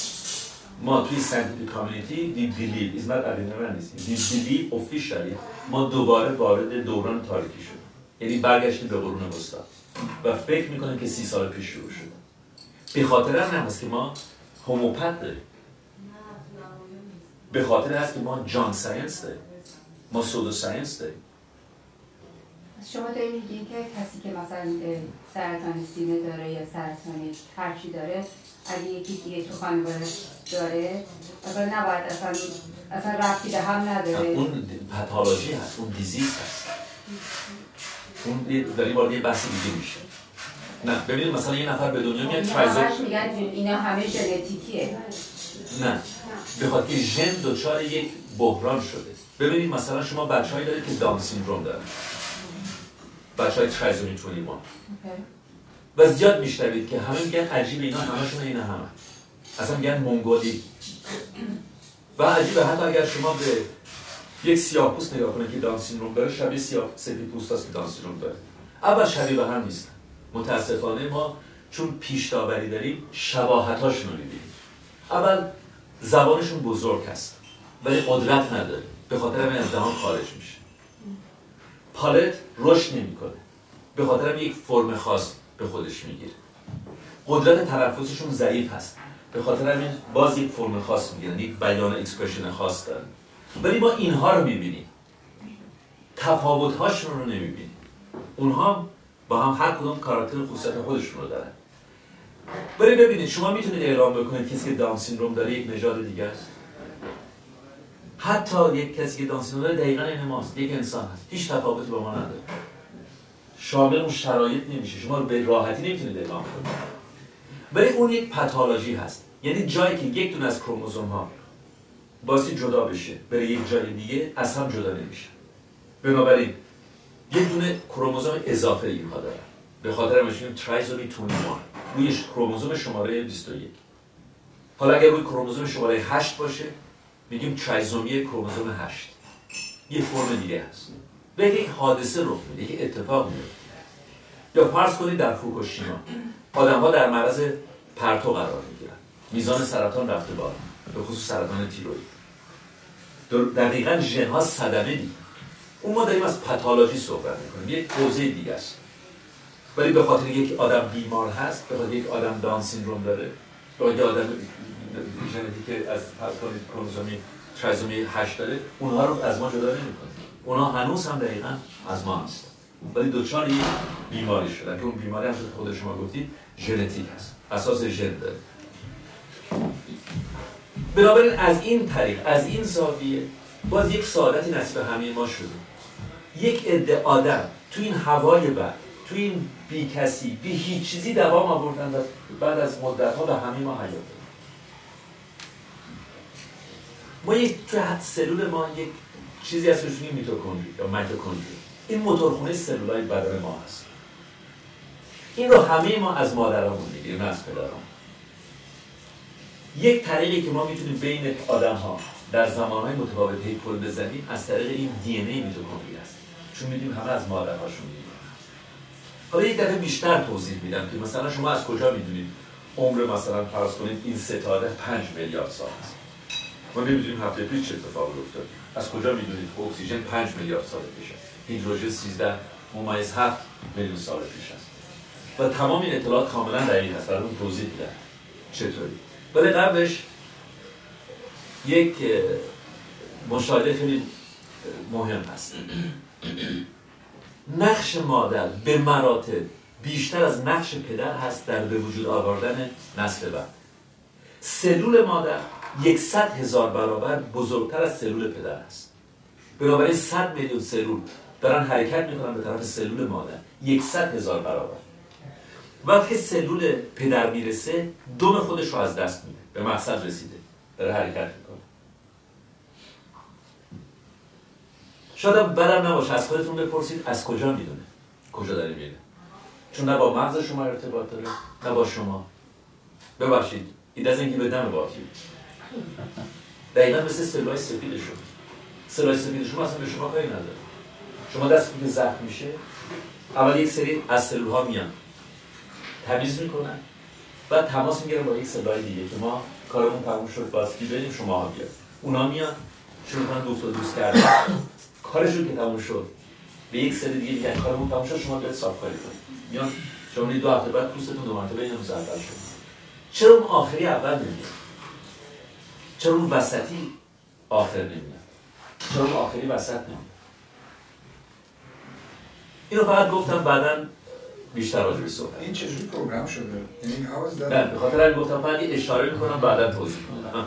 ما توی ساینتیفیک کامیونیتی دی بیلیو ایز نات ادینر نیستیم دی بیلیو افیشالی ما دوباره وارد دوران تاریکی شدیم. یعنی برگشتیم به قرون وسطا. و فکر می‌کنیم که سی سال پیش شروع شده. به خاطر هم هست که ما هوموپت داریم. به خاطر هست که ما جان ساینس داریم. ما سودو ساینس داریم. شما دارید میگین که کسی که مثلا سرطان سینه داره یا سرطان هرچی داره اگه یکی دیگه تو خانواده داره اصلا نباید اصلا اصلا رفتی به هم نداره. اون پاتولوژی هست اون دیزیز هست. اون یه- داریم وارد یه بحث دیگه میشه نه ببینید مثلا یه نفر به دنیا میاد همش میگن اینا همه ژنتیکیه. نه به خاطر ژن دچار یک بحران شده. ببینید مثلا شما بچه‌ای دارید که داون سیندروم دارن. بچه های ترایزومی 21 و زیاد میشنوید که همه میگن عجیب اینا همشون این همه. اصلا میگن منگولی. و عجیبه حتی اگر شما به یک سیاه‌پوست نگاه کنید که داون سیندروم داره شبیه سیاه سفید پوست هست که داون سیندروم داره. اول شبیه به هم نیستن متاسفانه ما چون پیش داوری داریم شباهتاشون رو می‌بینیم. اول زبانشون بزرگ هست ولی قدرت نداره. به خاطر همین از دهان خارج میشه. پالت رشد نمی‌کنه. به خاطر همین یک فرم خاص به خودش می‌گیره. قدرت تنفسشون ضعیف هست. به خاطر همین باز یک فرم خاص می‌گیرن یک بیان اکسپرشن خاص دارن. ولی ما اینها رو می‌بینیم. تفاوت هاشون رو نمی‌بینیم. اونها با هم هر کدوم کاراکتر خصوصیت خودشون رو دارن. ولی ببینید شما می‌تونید اعلام بکنید کسی که داون سیندروم داره یک نژاد دیگه است. حتی یک کسی که داون سیندروم داره دقیقا این ماست یک انسان هست. هیچ تفاوتی با ما نداره. شامل اون شرایط نمیشه. شما رو به راحتی نمی‌تونید اعلام کنید. ولی اون یک پاتولوژی هست. یعنی جایی که یک دونه از کروموزوم ها باعثی جدا بشه بره یک جای دیگه از هم جدا نمیشه. بنابراین یک دونه کروموزوم اضافه اینها دارن. به خاطر میگیم ترایزومی 21 روی کروموزوم شماره 21 حالا اگر روی کروموزوم شماره 8 باشه میگیم ترایزومی کروموزوم 8 یه فرم دیگه هست. و یک حادثه رخ میده یک اتفاق میفته یا فرض کنید در فوکوشیما آدم ها در معرض پرتو قرار می‌گیرن. میزان سرطان رفته بالا به خصوص سرطان تیروید دقیقا ژن ها صدمه دید. اون ما داریم از پاتولوژی صحبت می‌کنیم. یک حوزه دیگه است. ولی به خاطر یک آدم بیمار هست به خاطر یک آدم داون سیندروم داره به خاطر آدم ژنتیک از کروموزومی ترایزومی 8 داره اونها رو از ما جدا نمی‌کنه. اونها هنوز هم دقیقا از ما هست. ولی دچار یک بیماری شدن که اون بیماری هم خود شما گفتید ژنتیک هست. اساس ژن داره. بنابراین از این طریق از این زاویه باز یک سعادتی نصیب همه ما شده. یک عده آدم تو این هوای بد تو این بی کسی بی هیچ چیزی دوام آوردن و بعد از مدت ها به همه ما حیات ما یک حد سلول ما یک چیزی روش میگیم میتوکندری یا این موتورخونه سلولای بدن ما هست. این رو همه ما از مادرامون می‌گیریم از پدرامون. یک طریقی که ما می‌تونیم بین آدم ها در زمانهای متفاوتی پل بزنیم از طریق این دی ان ای میتوکندری هست چون می‌دونیم همه از مادرهاشون حالا یک دفعه بیشتر توضیح میدم که مثلا شما از کجا می‌دونید عمر مثلا فرض کنید این ستاره 5 میلیارد سال است. ما نمی‌دونیم هفته پیش چه اتفاقی افتاد. از کجا می‌دونید اکسیژن 5 میلیارد سال پیش است؟ هیدروژن 13 ممیز 7 میلیون سال پیش است. و تمام این اطلاعات کاملا دقیق است. براتون توضیح میدم. چطوری؟ ولی قبلش یک اه، مشاهده خیلی مهم هست. نقش مادر به مراتب بیشتر از نقش پدر هست در به وجود آوردن نسل بعد. سلول مادر یکصد هزار برابر بزرگتر از سلول پدر است بنابراین صد میلیون سلول دارن حرکت می‌کنن به طرف سلول مادر. یکصد هزار برابر. وقتی سلول پدر می‌رسه دم خودش رو از دست میده. به مقصد رسیده. داره حرکت می‌کنه. شاید بدم نباشه. از خودتون بپرسید از کجا می‌دونه؟ کجا داره میره؟ چون نه با مغز شما ارتباط داره نه با شما. ببخشید. این a damn about you. دقیقا مثل سلولای سفید شما. سلولای سفید شما اصلا به شما کاری نداره. شما دست که زخم میشه. اول یک سری از سلول ها میان. تمیز می‌کنن. بعد تماس می‌گیرن با یک سلولای دیگه که ما کارمون تموم شد باسکی بریم شما ها بیاد. اونا میان شروع کنن دوست و دوست کردن. کارشون که تموم شد به یک سری دیگه میگن کارمون تموم شد شما بیاید صاف کاری کنید. میان شما دو هفته بعد پوستتون دو مرتبه این روز اول شد. چرا اون آخری اول نمیاد؟ چرا اون وسطی آخر نمیاد؟ چرا اون آخری وسط نمیاد؟ اینو فقط گفتم بعدا بیشتر راجع به صحبت. این چجوری پروگرام شده؟ یعنی that نه به خاطر همین گفتم فقط یه اشاره می‌کنم بعدا توضیح میدم.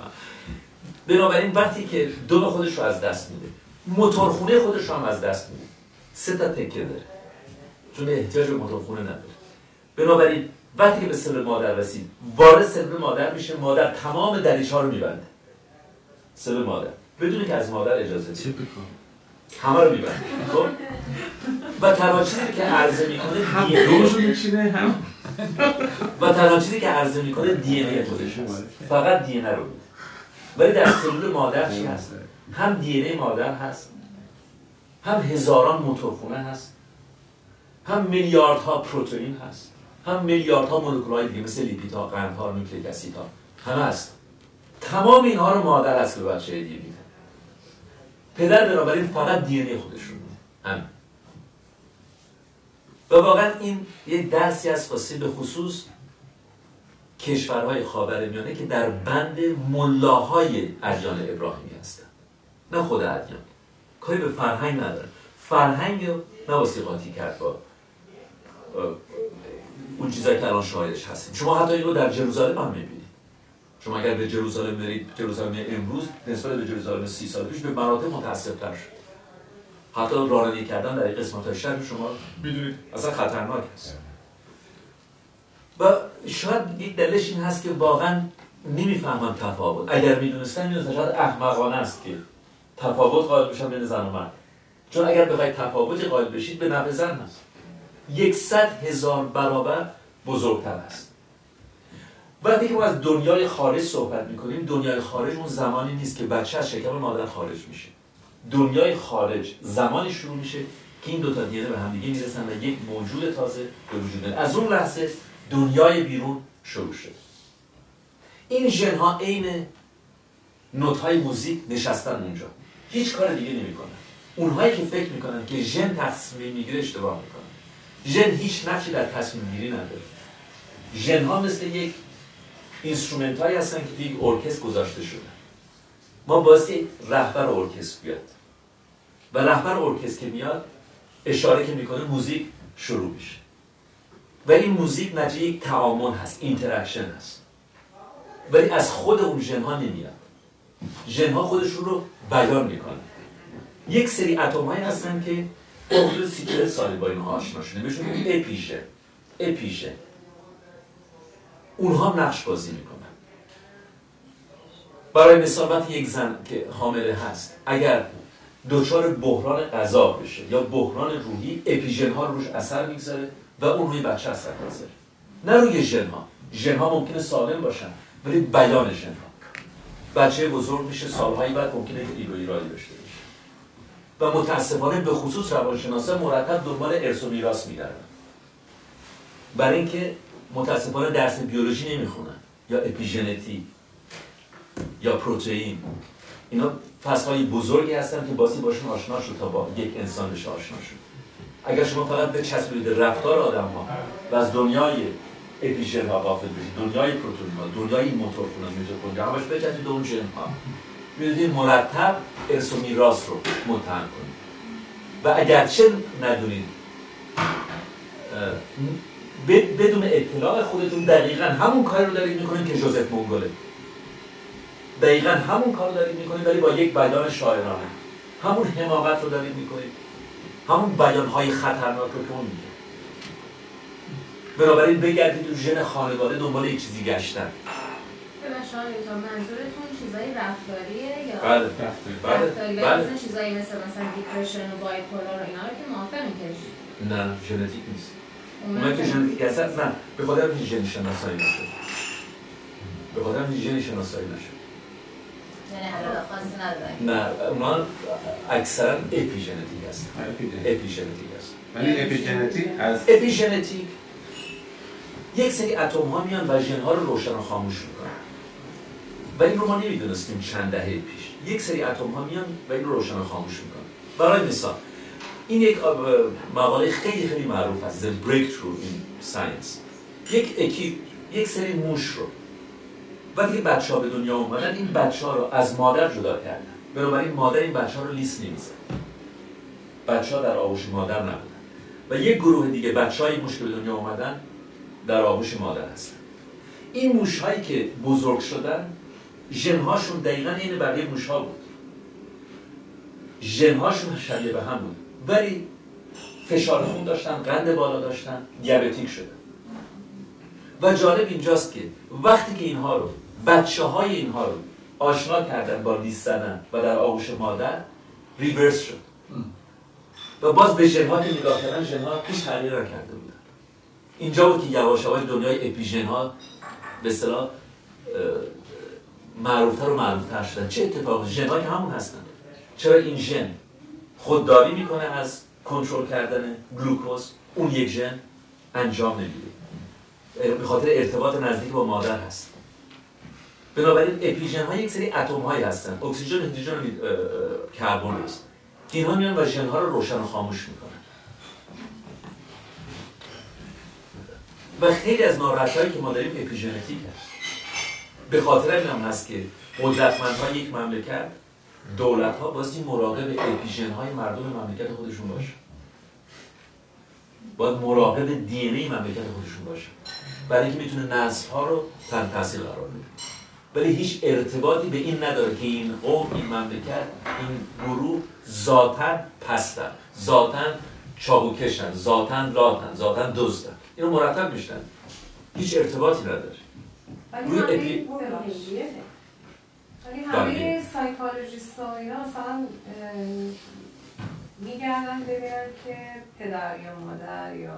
بنابراین وقتی که دم خودش رو از دست میده موتورخونه خودش رو هم از دست میده. سه تا تکه داره. چون احتیاج به موتورخونه نداره. بنابراین وقتی که به سلول مادر رسید وارد سلول مادر میشه مادر تمام دریچ ها رو میبنده. سلول مادر. بدون که از مادر اجازه بده. Typical. همه رو میبنده خب؟ و تنها چیزی که عرضه می‌کنه هم دوشو میچینه هم؟ و تنها چیزی که عرضه می‌کنه دی ان خودش هست. فقط دی رو میده ولی در سلول مادر چی هست؟ هم دی مادر هست هم هزاران موتورخونه هست هم میلیاردها پروتئین هست هم میلیاردها مولکولهای دیگه مثل لیپیدها قندها نوکلیک اسیدها همه هست. تمام اینها رو مادر هست که به بچه میده پدر بنابراین فقط دی خودش رو همین. و واقعا این یک درسی است واسه به خصوص کشورهای خاورمیانه که در بند ملاهای ادیان ابراهیمی هستن. نه خود ادیان. کاری به فرهنگ نداره فرهنگ نباسی قاطی کرد با اون چیزایی که الان شاهدش هستیم. شما حتی این رو در جروزالم هم می‌بینید. شما اگر به جروزالم برید جروزالم امروز نسبت به جروزالم سی سال پیش به مراتب شد. حتی رانندگی کردن در این قسمت شهر شما می‌دونید. اصلا خطرناک است. و شاید یک دلش این هست که واقعا نمی‌فهمم تفاوت. اگر می‌دونستن می‌دونستن شاید احمقانه است که تفاوت قائل بشن بین زن و مرد. چون اگر بخواید تفاوتی قائل بشید به نفع زن هست. یکصد هزار برابر بزرگتر است. وقتی که ما از دنیای خارج صحبت می‌کنیم دنیای خارج اون زمانی نیست که بچه از شکم مادر خارج میشه. دنیای خارج زمانی شروع میشه که این دوتا دیانه به همدیگه می‌رسن و یک موجود تازه به وجود از اون لحظه دنیای بیرون شروع شد. این ژن ها عین نوت های موزیک نشستن اونجا. هیچ کار دیگه نمی‌کنن. اونهایی که فکر می‌کنن که ژن تصمیم می‌گیره اشتباه می‌کنن. ژن هیچ نقشی در تصمیم گیری نداره. ژن ها مثل یک instrument هایی هستن که یک ارکستر گذاشته شده. ما بایستی رهبر ارکستر بیاد. و رهبر ارکستر که میاد اشاره که می‌کنه موزیک شروع میشه. و این موزیک نتیجه یک تعامل هست interaction هست. ولی از خود اون ژن ها نمیاد. ژن ها خودشون رو بیان می‌کنن. یک سری اتم هستن که با حدود سی چهل سالی با اینها آشنا شده. بهشون اپیژن. اپیژن. اونها هم نقش بازی می‌کنن. برای مثال وقتی یک زن که حامله هست اگر دچار بحران غذا بشه یا بحران روحی اپیژن ها روش اثر می‌گذاره و اون روی بچه اثر می‌گذاره. نه روی ژن ها ژن ها ممکنه سالم باشن ولی بیان ژن ها بچه بزرگ میشه سالهایی بعد ممکنه که ایرو ایرادی داشته و متاسفانه به خصوص روانشناسا مرتب دنبال ارث و میراث میگردن. برای اینکه متاسفانه درس بیولوژی نمی‌خونن. یا اپیژنتی یا پروتئین. اینا فصلهای بزرگی هستن که بازی باشون آشنا شد تا با یک انسان بشه آشنا شد اگر شما فقط به چسبید رفتار آدم ها و از دنیای اپیژن ها غافل بشید دنیای پروتئین ها دنیای موتور خونه میتوکندری همش بچسبید اون ژن ها. می‌دونید مرتب ارث و میراث رو متهم کنید. و اگرچه ندونید بدون اطلاع خودتون دقیقا همون کاری رو دارید می‌کنید که جوزف مونگوله. دقیقا همون کار رو دارید می‌کنید ولی با یک بیان شاعرانه. همون حماقت رو دارید می‌کنید. همون بیان های خطرناک رو که اون میگه. بنابراین بگردید تو ژن خانواده دنبال یک چیزی گشتن. منظورتون چیزای رفتاریه یا بله بله رفتاری؟ بله. مثلا چیزایی مثل مثلا دیپرشن و بایپولار و اینا رو که موافقیم که نه ژنتیک نیست. اونایی که ژنتیک هستن نه به خاطر اینکه ژن شناسایی نشد. به خاطر اینکه ژن شناسایی نشد. یعنی نه اونا اکثرا اپیژنتیک هستن. اپیژنتیک هستن. ولی اپیژنتیک از اپیژنتیک. یک سری اتم ها میان و ژن ها رو روشن و خاموش می‌کنن. و این رو ما نمی‌دونستیم چند دهه پیش. یک سری اتم ها میان و این رو روشن و خاموش می‌کنن. برای مثال این یک مقاله خیلی خیلی معروف هست. The Breakthrough in Science. یک اکیپ یک سری موش رو. وقتی بچه ها به دنیا اومدن این بچه ها رو از مادر جدا کردن. بنابراین مادر این بچه ها رو لیست نمی‌زد. بچه ها در آغوش مادر نبودن. و یک گروه دیگه بچه های موش به دنیا اومدن در آغوش مادر هستن. این موش هایی که بزرگ شدن ژن هاشون دقیقا این بقیه موش ها بود. ژن هاشون شبیه به هم بود. ولی فشار خون داشتن قند بالا داشتن دیابتیک شدن و جالب اینجاست که وقتی که اینها رو بچه های اینها رو آشنا کردن با لیست زدن و در آغوش مادر ریورس شد. و باز به ژنها که نگاه کردن ژنها هیچ تغییر نکرده بودن. اینجا بود که یواش یواش دنیای اپیژن ها به اصطلاح معروفتر و معروفتر شدن. چه اتفاقی؟ ژن که همون هستن. چرا این ژن؟ خودداری می‌کنه از کنترل کردن گلوکوز اون یک ژن انجام نمیده. به خاطر ارتباط نزدیک با مادر هست. بنابراین اپیژن ها یک سری اتم هایی هستن. اکسیژن هیدروژن کربن که اینها میان و ژن ها رو روشن و خاموش می‌کنن. و خیلی از ناراحتی‌هایی که ما داریم اپیژنتیک هست. به خاطر این هم هست که قدرتمندهای یک مملکت دولت ها بازی مراقب اپیژن های مردم مملکت خودشون باشه. باید مراقب دی ای مملکت خودشون باشه. برای اینکه می‌تونه نسل ها رو تحت تاثیر قرار بده. ولی هیچ ارتباطی به این نداره که این قوم این مملکت این گروه ذاتا پستن ذاتا چاقوکشن ذاتا لاتن ذاتا دزدن. اینو مرتب میشنون. هیچ ارتباطی نداره. ولی روی. ولی. همه psychologist ها اینا مثلا میگردن ببینن که پدر یا مادر یا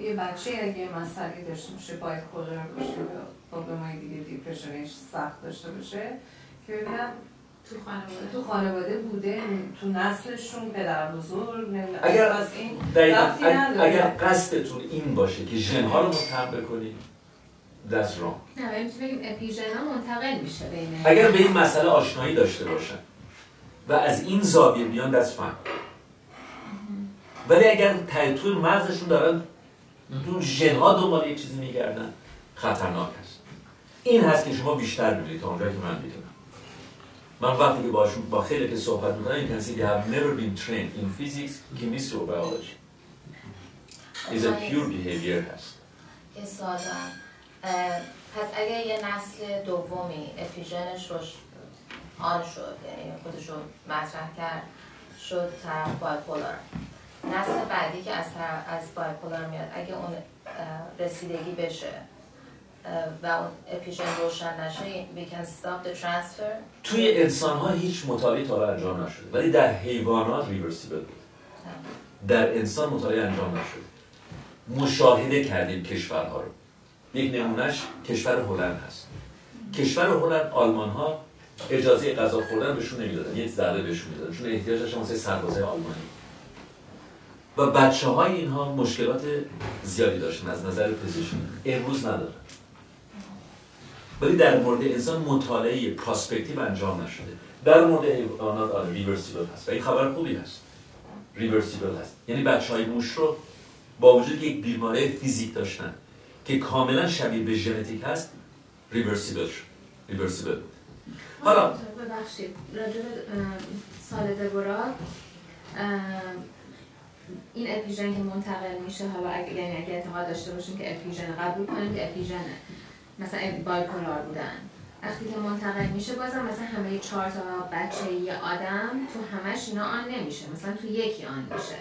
یه بچه اگه مسئله داشته باشه bipolar باشه یا problem های دیگه depression ش سخت داشته باشه که ببینن تو خانواده. تو خانواده بوده تو نسلشون پدر بزرگ اگر از این اگر- قصدتون این باشه که ژنها رو متهم بکنید that's wrong نه ولی می‌تونیم بگیم اپیژن ها منتقل میشه اگر به این مسئله آشنایی داشته باشن و از این زاویه بیان that's fine ولی اگر توی مغزشون دارن اون ژنها دنبال یک چیزی میگردن خطرناک است این هست که شما بیشتر می‌دونید تا اونجایی که من می‌دونم من وقتی که باشون با خیلی که صحبت می‌کنم can see they have never been trained in physics, chemistry or biology. It's a pure behavior هست. یه سوال دارم. پس اگر یه نسل دومی اپیژنش رو آن شد یعنی خودش رو مطرح کرد شد طرف بایپولار. نسل بعدی که از, از بایپولار میاد اگه اون رسیدگی بشه و اون اپیژن روشن نشه we can stop the transfer. توی انسان ها هیچ مطالعه تا انجام نشده. ولی در حیوانات ریورسیبل بود. در انسان مطالعه انجام نشده. مشاهده کردیم کشورها رو. یک نمونهش کشور هلند هست. کشور هلند آلمان ها اجازه غذا خوردن بهشون نمی‌دادن یک ذره بهشون می‌دادن چون احتیاج داشتن واسه سربازای آلمانی. و بچه های اینها مشکلات زیادی داشتن از نظر پزشکی. امروز ندارن. ولی در مورد انسان مطالعه prospective انجام نشده. در مورد حیوانات آره reversible هست. و این خبر خوبی هست. reversible هست. یعنی بچه های موش رو با وجود که یک بیماری فیزیک داشتن که کاملا شبیه به ژنتیک هست reversible شد. reversible بود حالا ببخشید اه، سال دبورا این اپیژن که منتقل میشه حالا اگه یعنی اگه اعتقاد داشته باشیم که اپیژن قبول کنیم که اپیژنه مثلا بایپولار بودن. وقتی که منتقل میشه بازم مثلا همه چهار تا بچه یه آدم تو همش اینا آن نمیشه. مثلا تو یکی آن میشه.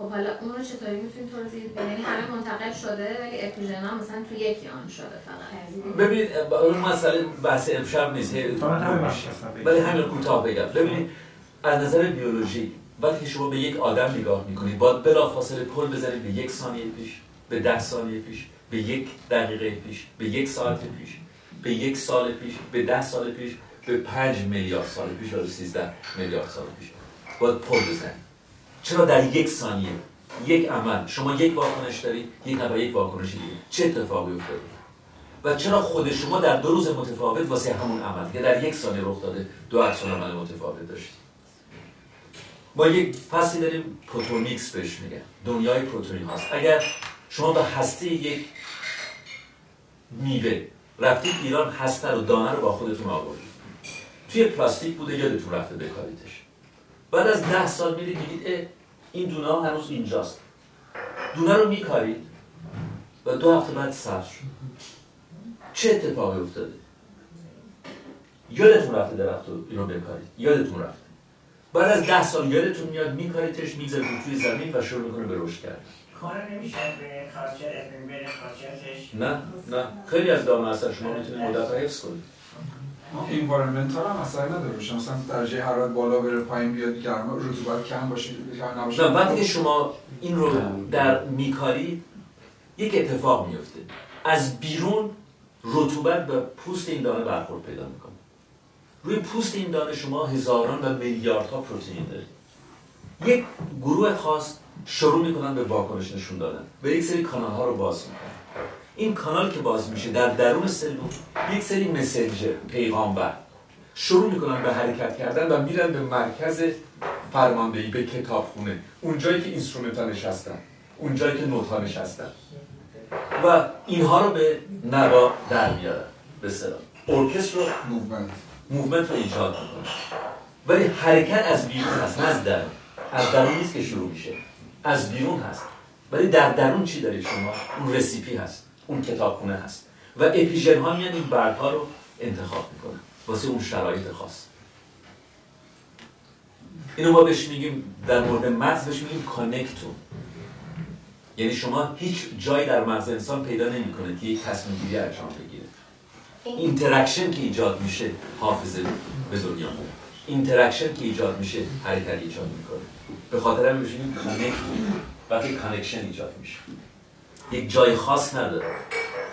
خب حالا اون رو چطوری می‌تونیم توضیح بدیم یعنی همه منتقل شده ولی اپیژن ها مثلا تو یکی آن شده فقط. ببینید اون مسئله بحث امشب نیست. همه می‌شناسم. ولی همین کوتاه بگم. ببینید از نظر بیولوژی وقتی شما به یک آدم نگاه می‌کنید باید بلافاصله پل بزنید به یک ثانیه پیش به ده ثانیه پیش به یک دقیقه پیش به یک ساعت پیش به یک سال پیش به ده سال پیش به پنج میلیارد سال پیش و سیزده میلیارد سال پیش. باید پل بزنید چرا در یک ثانیه یک عمل شما یک واکنش دارید یک نفر یک واکنش دیگه چه اتفاقی افتاده؟ و چرا خود شما در دو روز متفاوت واسه همون عمل که در یک ثانیه رخ داده دو عکس عمل متفاوت داشتید؟ ما یک فصلی داریم proteomics بهش میگن دنیای پروتئین هاست. اگر شما به هسته یک میوه رفتید ایران هسته رو دانه رو با خودتون آوردید. توی پلاستیک بوده یادتون رفته بکاریدش. بعد از ده سال میرید میگید این دونه هنوز اینجاست. دونه رو میکارید و دو هفته بعد سبز شد. چه اتفاقی افتاده؟ یادتون رفته درخت رو اینو بکارید. یادتون رفته. بعد از ده سال یادتون میاد میکاریدش می‌ذارید توی زمین و شروع می‌کنه به رشد کردن. کار نمیشه. نه نه. خیلی از دانه هستن شما می‌تونید مدت حفظ کنید انوایرمنتال هم اثر نداره باشه. مثلا درجه حرارت بالا بره پایین بیاد گرما رطوبت کم باشه یا نباشه. نه وقتی که شما این رو در میکاری یک اتفاق میفته. از بیرون رطوبت به پوست این دانه برخورد پیدا می‌کنه. روی پوست این دانه شما هزاران و میلیاردها پروتئین دارید. یک گروه خاص شروع می‌کنن به واکنش نشون دادن. به یک سری کانال ها رو باز می‌کنن. این کانال که باز میشه در درون سلول یک سری مسنجر پیغامبر شروع می‌کنن به حرکت کردن و میرن به مرکز فرماندهی به کتابخونه. اونجایی که instrument ها نشستن اونجایی که نت ها نشستن. و اینها رو به نوا در میارن. به اصطلاح ارکستر رو movement. movement رو ایجاد می‌کنه ولی حرکت از بیرون هست نه از درون. از درون نیست که شروع میشه. از بیرون هست. ولی در درون چی دارید شما؟ اون recipe هست. اون کتابخونه هست. و epigene ها میان این برگ ها رو انتخاب می‌کنن. واسه اون شرایط خاص. اینو ما بهش میگیم در مورد مغز بهش میگیم connectome یعنی شما هیچ جایی در مغز انسان پیدا نمی‌کنه که یک تصمیم گیری انجام بگیره. interaction که ایجاد میشه حافظه به دنیا. interaction که ایجاد میشه حرکت ایجاد می‌کنه. به خاطر همین میگیم connect وقتی connection ایجاد میشه. یک جای خاص نداره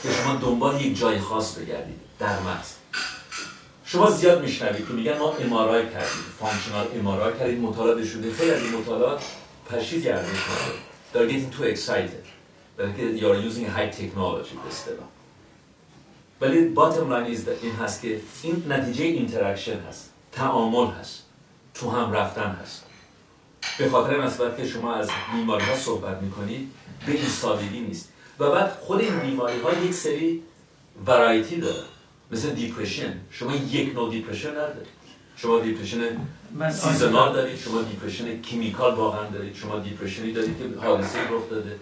که شما دنبال یک جای خاص بگردید در مغز شما زیاد میشنوید که میگن ما امارای کردیم فانکشنال امارای کردیم مطالعات شده خیلی از این مطالعات پشیزی ارزش نداره They're getting too excited. They're you're using high technology به اصطلاح. ولی is that این هست که این نتیجه اینتراکشن هست تعامل هست تو هم رفتن هست به خاطر مثبت که شما از بیماری ها صحبت می‌کنید به این سادگی نیست. و بعد خود این بیماری ها یک سری variety داره. مثل depression شما یک نوع depression ندارید شما depression من seasonal دارید شما depression chemical واقعا دارید شما depression ی دارید که حادثه رخ داده.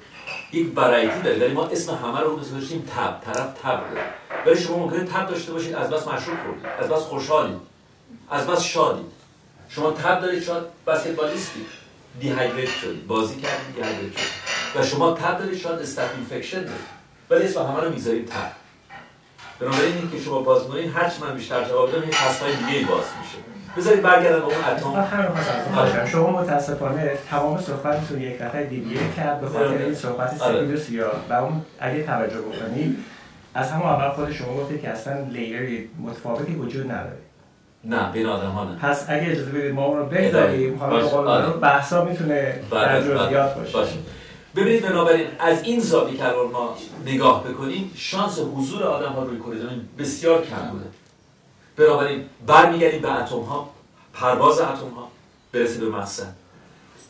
یک variety دارید ولی ما اسم همه رو گذاشتیم تب طرف تب داره. ولی شما ممکنه تب داشته باشید از بس مشروب خوردید از بس خوشحالید از بس شادید شما تب دارید شاید بسکتبالیستی. dehydrate شدید بازی کردید dehydrate شدید و شما تب دارید شاید staph infection دارید. ولی اسم همه رو می‌ذارید تب بنابراین این که شما باز می‌کنید هر چی من بیشتر جواب بدم این فصل‌های دیگه باز میشه. بذارید برگردن به اون اتم. همین خواستم باشم. شما متاسفانه تمام صحبتتون یک دفعه دیگه کرد به خاطر این صحبت آره. و سیاه و اون اگه توجه بکنید از همون اول خود شما گفتید که اصلا لیری متفاوتی وجود نداره. نه بین آدم ها نه. پس اگه اجازه بدید ما اون رو بگذاریم حالا به باشه. قول آره. بحثا می‌تونه در بله، جزئیات بله. باشه. باشه. ببینید بنابراین از این زاویه که ما نگاه بکنیم شانس حضور آدم ها روی کره زمین بسیار کم بوده. بنابراین برمیگردیم به اتم ها. پرواز اتم ها. برسه به مقصد.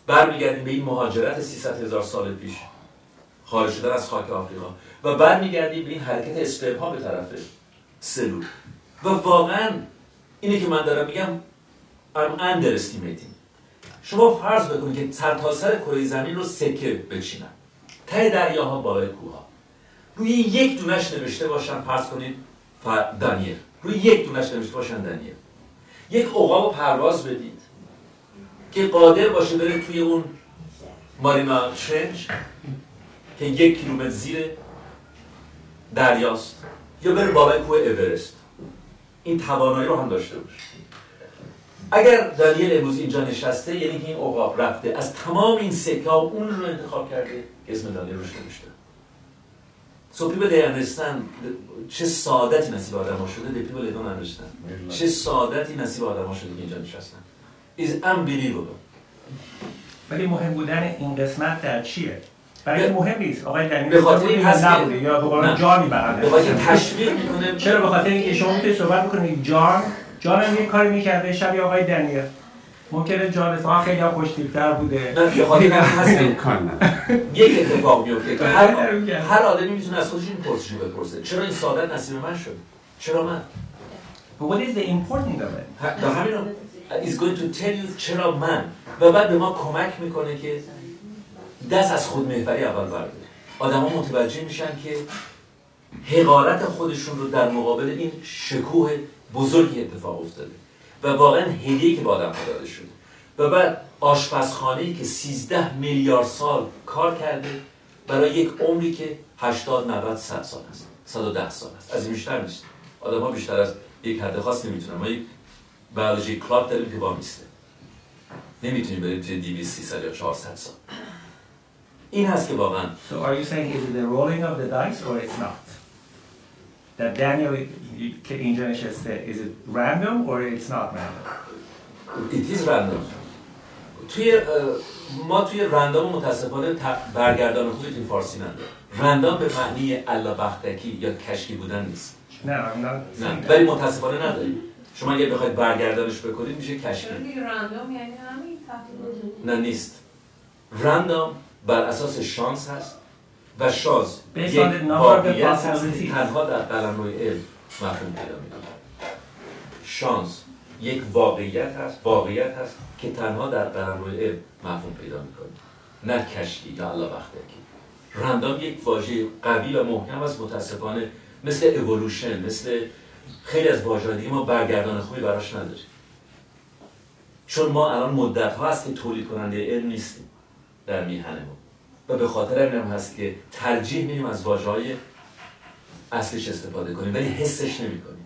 برمیگردیم به این مهاجرت 300 هزار سال پیش خارج شدن از خاک آفریقا. و برمیگردیم به این حرکت اسپرم ها به طرف سلول. و واقعا اینه که من دارم میگم I'm underestimating. شما فرض بکنید که سرتاسر کره زمین رو سکه بچینن. ته دریاها بالای کوها روی یک دونش نوشته باشن فرض کنید ف- دانیل. روی یک دونش نوشته باشن دانیل. یک عقاب رو پرواز بدید که قادر باشه بره توی اون مارینا ترنچ که یک کیلومتر زیر دریاست یا بره بالای کوه اورست. این توانایی رو هم داشته باشه اگر دانیل امروز اینجا نشسته یعنی که این عقاب رفته از تمام این سکه ها اون رو انتخاب کرده که اسم دانیل روش نوشته So people they understand چه سعادتی نصیب آدم ها شده the people they don't understand چه سعادتی نصیب آدم ها شده که اینجا نشستن. Is unbelievable. ولی مهم بودن این قسمت در چیه؟ برای مهم نیست آقای دنیل به خاطر این هست نبوده یا نه. جانی برنده به خاطر تشویق می‌کنه. چرا به خاطر اینکه شما می‌تونید صحبت بکنید؟ جان جان هم یه کاری می‌کرده شبیه آقای دنیل. ممکنه جان اتفاقا خیلی هم خوشتیبتر بوده. نه به خاطر این هست که امکان نداره. یک اتفاق میفته که هر. هر آدمی می‌تونه از خودش این پرسش رو بپرسه. چرا این سعادت نصیب من شد؟ چرا من؟ But what is the important of it? همین is going to tell you چرا من. و بعد به ما کمک می‌کنه که دست از خود محوری اول برداره. آدم ها متوجه میشن که حقارت خودشون رو در مقابل این شکوه بزرگی اتفاق افتاده و واقعا هدیه‌ای که به آدم داده شده. و بعد آشپزخانه‌ای که 13 میلیارد سال کار کرده برای یک عمری که 80 90 100 سال است 110 سال است از این بیشتر نیست. آدم ها بیشتر از یک حد خاص نمی‌تونن. ما یک بیولوژی کلاک داریم که با میسته نمی‌تونیم بریم توی 200 300 یا 400 سال. این هست که واقعا. So are you saying is it the rolling of the dice or it's not? That Daniel که اینجا نشسته is it random or it's not random? it is random. توی ما توی رندام متاسفانه برگردان خوبی توی فارسی نداره رندام به معنی الا بختکی یا کشکی بودن نیست. نه I'm not saying نه. ولی متاسفانه نداریم. شما اگه بخواید برگردانش بکنید میشه کشکی. رندوم یعنی همین نه نیست. رندام بر اساس شانس هست و شانس یک واقعیت هست که. تنها در قلمرو علم مفهوم پیدا می‌کنه. شانس یک واقعیت هست واقعیت هست که تنها در قلمرو علم مفهوم پیدا می‌کنه. نه کشکی یا الله بختکی. رندام یک واژه قوی و محکم است متاسفانه مثل اولوشن مثل خیلی از واژه‌های ما برگردان خوبی براش نداریم چون ما الان مدت ها هست که تولید کننده علم نیستیم. در میهنمون و به خاطر همین هم هست که ترجیح میدیم از واژه های اصلیش استفاده کنیم ولی حسش نمی کنیم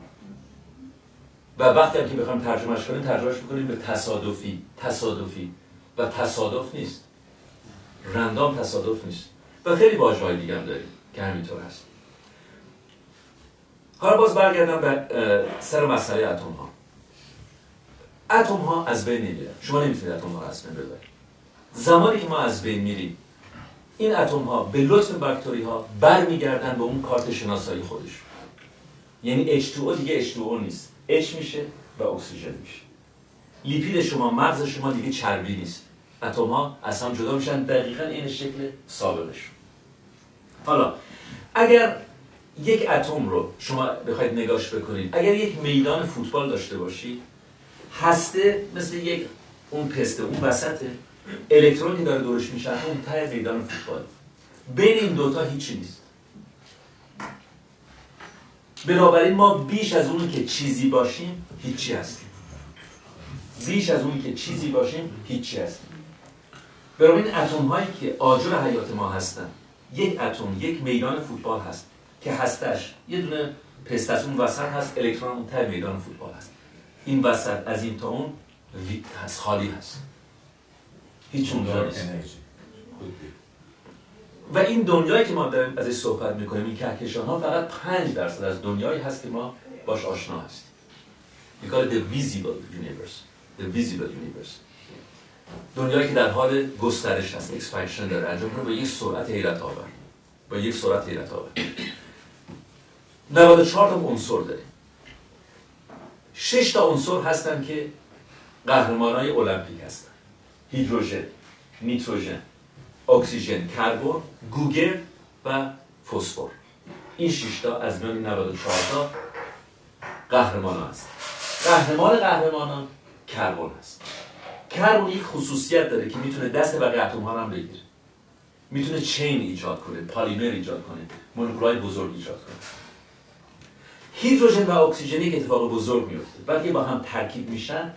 و وقتی هم که بخوایم ترجمهش کنیم ترجمهش می‌کنیم به تصادفی. تصادفی. و تصادف نیست. رندام تصادف نیست. و خیلی واژه های دیگه هم داریم که همینطور هست. حالا باز برگردم به سر مسئله اتم ها اتم ها از بین نمیرن شما نمی‌تونید اتم ها از بین ببرید. زمانی که ما از بین میریم این اتم ها به لطف باکتری ها برمیگردن به اون کارت شناسایی خودش. یعنی H2O دیگه H2O نیست. H میشه و اکسیژن میشه. لیپید شما مغز شما دیگه چربی نیست. اتم ها از هم جدا میشن دقیقا این شکل سابقشون حالا اگر یک اتم رو شما بخواید نگاش بکنید اگر یک میدان فوتبال داشته باشید هسته مثل یک اون پسته اون وسطه. الکترون که داره دورش میشه اون ته میدان فوتبال. بین این دوتا هیچی نیست. بنابراین ما بیش از اونی که چیزی باشیم هیچی هستیم. بیش از اونی که چیزی باشیم هیچی هستیم. برای این اتم هایی که آجر حیات ما هستن یک اتم یک میدان فوتبال هست که هستش. یه دونه پستش اون وسط هست الکترون اون ته میدان فوتبال هست. این وسط از این تا اون خالی هست. هیچ اونجا نیست و این دنیایی که ما داریم ازش صحبت می‌کنیم این کهکشان ها فقط 5 درصد از دنیایی هست که ما باش آشنا هستیم. We call it the visible universe. The visible universe. دنیایی که در حال گسترش هست expansion داره انجام کنه با یک سرعت حیرت آور. با یک سرعت حیرت آور. 94 تا عنصر داره 6 تا عنصر هستن که قهرمانای المپیک هستن. هیدروژن نیتروژن اکسیژن کربن گوگرد و فسفر. این 6 تا از میان 94 تا قهرمان هست. قهرمان قهرمانان کربن هست. کربن یک خصوصیت داره که می‌تونه دست بقیه اتم ها هم بگیره. می‌تونه چین ایجاد کنه پالیمر ایجاد کنه مولکولای بزرگ ایجاد کنه. هیدروژن و اکسیژن یک اتفاق بزرگ میفته. وقتی با هم ترکیب میشن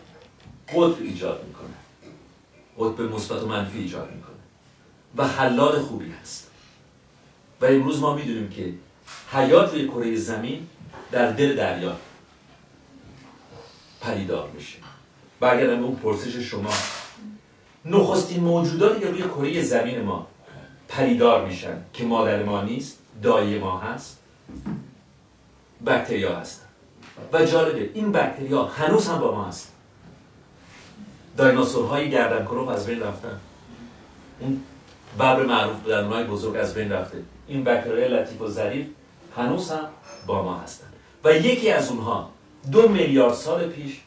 قطب ایجاد می‌کنه. قطب مثبت و منفی ایجاد می‌کنه. و حلال خوبی هست. و امروز ما می‌دونیم که حیات روی کره زمین در دل دریا پدیدار میشه. برگردم به اون پرسش شما. نخستین موجوداتی که روی کره زمین ما پدیدار میشن که مادر ما نیست دایه ما هست بکتریا هستن. و جالبه این بکتریا هنوز هم با ما هست دایناسورهای گردن کروف از بین رفتن. اون ببر معروف اونهای بزرگ از بین رفته. این بکتریای لطیف و ظریف هنوز هم با ما هستن. و یکی از اونها دو میلیارد سال پیش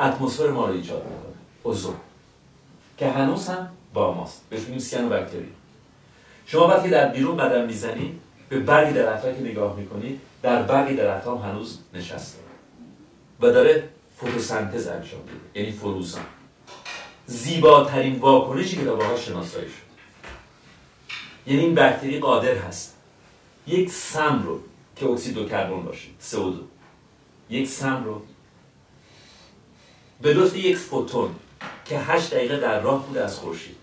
اتمسفر ما رو ایجاد می‌کنه. اوزون. که هنوز هم با ماست. بهش میگیم سیانو بکتری شما وقتی در بیرون قدم می‌زنید به برگی درختها که نگاه می‌کنید در برگی درخت هم هنوز نشسته. و داره فتوسنتز انجام میده. یعنی فروزان. زیباترین واکنشی که باهاش شناسایی شد. یعنی این بکتری قادر هست. یک سم رو که اکسید و کربن باشه CO2 یک سم رو به لطف یک فوتون که 8 دقیقه در راه بوده از خورشید.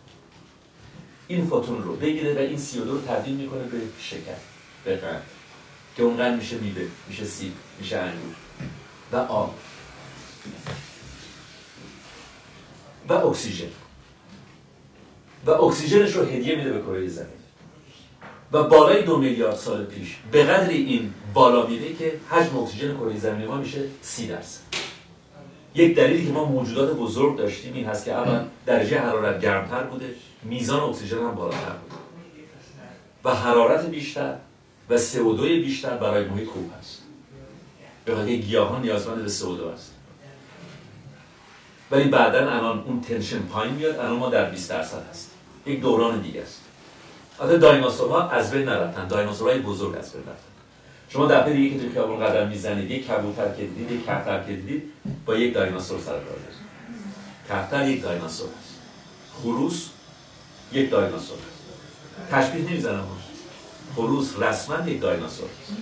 این فوتون رو بگیره و این CO2 رو تبدیل می‌کنه به شکر به قند که اون قند میشه میوه میشه سیب میشه انگور و آب. و اکسیژن. و اکسیژنش رو هدیه میده به کره زمین. و بالای دو میلیارد سال پیش به قدر این بالا میره که حجم اکسیژن کره زمین ما میشه سی درصد. یک دلیلی که ما موجودات بزرگ داشتیم این هست که اول درجه حرارت گرمتر بوده میزان اکسیژن هم بالاتر بوده. و حرارت بیشتر و CO2 بیشتر برای محیط خوب هست. به خاطر گیاهان نیازمند به CO2 هست. ولی بعدا الان اون تنشن پایین میاد الان ما در 20 درصد هست یک دوران دیگه است. البته دایناسورها از بین نرفتن. دایناسورهای بزرگ از بین رفتن. شما دفعه دیگه که توی خیابون قدم می‌زنید یک کبوتر که دیدید یک کفتر که دیدید با یک دایناسور سر کار دارید. کفتر یک دایناسور هست خروس یک دایناسور هست تشبیه نمی‌زنم خروس رسما یک دایناسور هست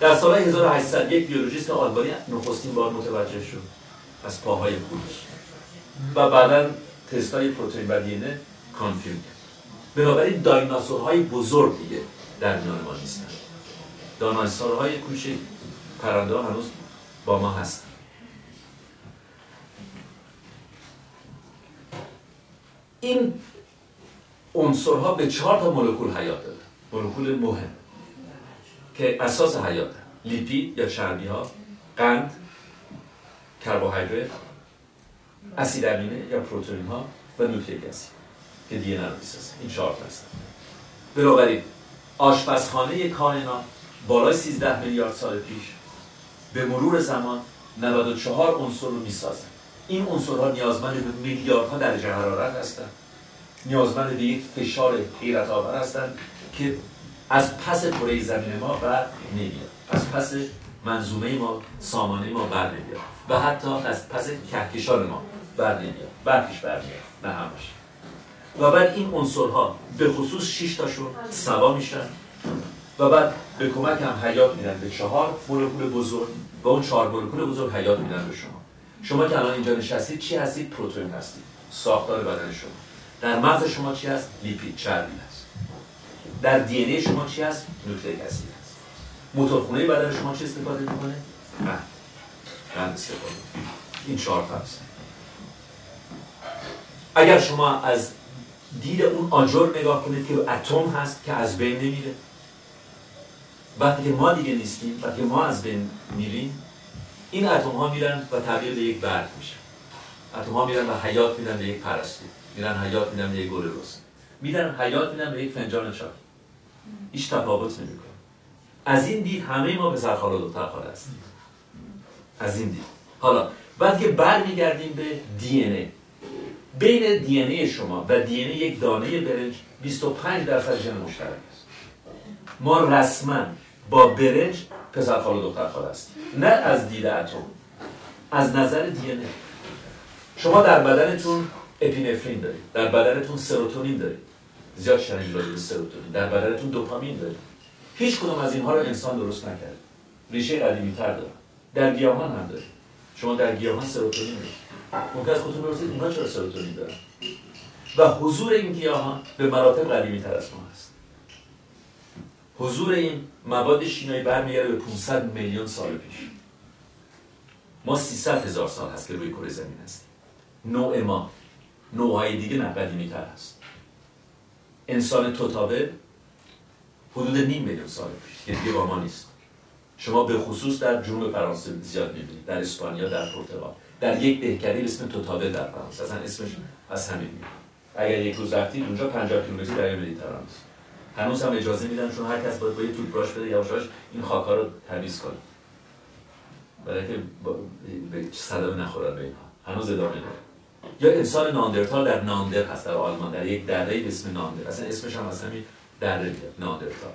در سال 1800 یک بیولوژیست آلمانی نخستین بار متوجه شد. از پاهای خروس و بعدا تستای پروتئین و کانفیرم کرد بنابراین دایناسورهای بزرگ دیگه در میان ما نیستن. دایناسورهای کوچک پرنده هنوز با ما هستن. این عنصرها به چهار تا مولکول حیات داره. مولکول مهم که اساس حیات لیپید یا چربی ها قند کربوهیدرات اسید امینه یا پروتئین ها و نوکلیک اسید که دی ان می‌سازه. این چهار تا هستن. بنابراین آشپزخانه کائنات بالای 13 میلیارد سال پیش به مرور زمان 94 عنصر رو می‌سازن این عنصرها نیازمند به میلیاردها درجه حرارت هستند نیازمند به یک فشار حیرت آور هستند که از پس کره زمین ما بر نمیاد. از پس منظومه ما سامانه ما بر نمیاد و حتی از پس کهکشان ما بر نمیاد برکش بر میاد نه همش و بعد این عنصرها به خصوص 6 تاشون سوا میشن. و بعد به کمک هم حیات میدن به چهار مولکول بزرگ. و اون چهار مولکول بزرگ حیات میدن به شما. شما که الان اینجا نشستید چی هستید؟ پروتئین هستید. ساختار بدن شما. در مغز شما چی هست؟ لیپید چربی هست. در دی شما چی هست؟ نوکلیک اسید موتورخونه بدن شما چی استفاده می‌کنه؟ قند قند استفاده. این چهار تا هست اگر شما از دید اون آجر نگاه کنید که اتم هست که از بین نمیره. وقتی که ما دیگه نیستیم وقتی ما از بین میریم این اتم ها میرن و تبدیل به یک برگ میشن اتم ها میرن و حیات میدن به یک پرستو. میرن حیات میدن به یک گل رز میرن حیات میدن به یک فنجان چای هیچ تفاوت نمی‌کنه. از این دید همه ما به سرخال و دختر خاله هستیم. از این دید. حالا بعد که برمیگردیم به دی ای. بین دی ای شما و دی ای یک دانه برنج 25 درصد ژن مشترک است. ما رسما با برنج پسر خال و دختر خال هستیم. نه از دید اتم از نظر دی ای. شما در بدنتون اپینفرین دارید در بدنتون سروتونین دارید. زیاد شنیدید سروتونین. در بدنتون دوپامین دارید. هیچ کدوم از اینها رو انسان درست نکرده. ریشه قدیمی تر داره در گیاهان هم دارید شما در گیاهان سروتونین دارید. ممکن از خودتون بپرسید اونها چرا سروتونین دارن؟ و حضور این گیاهان به مراتب قدیمی تر از ما هست. حضور این مواد شیمیایی برمیگرده به 500 میلیون سال پیش. ما 300 هزار سال هست که روی کره زمین هستیم. نوع ما نوعهای دیگه نه قدیمی تر هست. انسان توتاوه حدود نیم میلیون سال پیش. که دیگه با ما نیست. شما به خصوص در جنوب فرانسه زیاد می‌بینید. در اسپانیا در پرتغال. در یک دهکده اسم توتاوه در فرانسه. اصلا اسمش از همین میاد اگر یک روز رفتید اونجا 50 کیلومتری در مدیترانه است. هنوز هم اجازه میدن چون هر کس باید با یه توتبراش بده یواش یواش این خاکا رو تمیز کنه. برای که به صدمه نخورن به اینها. هنوز ادامه داره یا انسان ناندرتال در ناندر هست در آلمان در یک دره به اسم ناندر. اصلا اسمش هم از دره میاد ناندرتال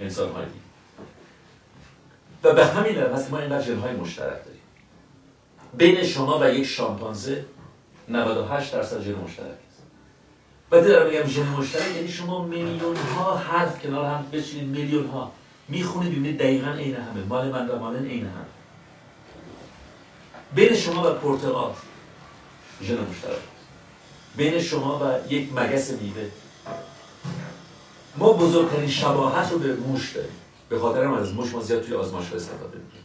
انسان های دیگه و به همین دلیل ما اینقدر ژن های مشترک داریم. بین شما و یک شامپانزه 98 درصد ژن مشترک است. وقتی دارم میگم ژن مشترک یعنی شما میلیون ها حرف کنار هم بچینید میلیون ها می‌خونید ببینید دقیقا عین همه. مال من و مال عین هم بین شما و پرتقال ژن مشترک. بین شما و یک مگس میوه ما بزرگترین شباهت رو به موش داریم. به خاطر هم از موش ما زیاد توی آزمایشگاه استفاده می‌کنیم.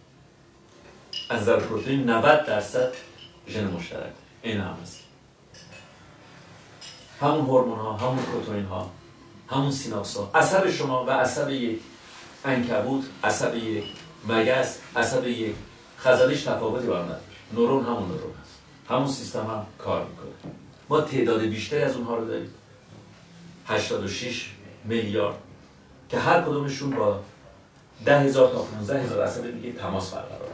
از نظر پروتئین 90 درصد ژن مشترک. این هم هست. همون هورمون ها همون پروتئین ها همون سیناپس ها عصب شما و عصب یک عنکبوت عصب یک مگس عصب یک خزانش تفاوتی با هم نداره. نورون همون نورون هست. همون سیستم هم کار می‌کنه. ما تعداد بیشتری از اونها رو داریم. 86 میلیارد. که هر کدومشون با ده هزار تا 15 هزار دیگه تماس برقرار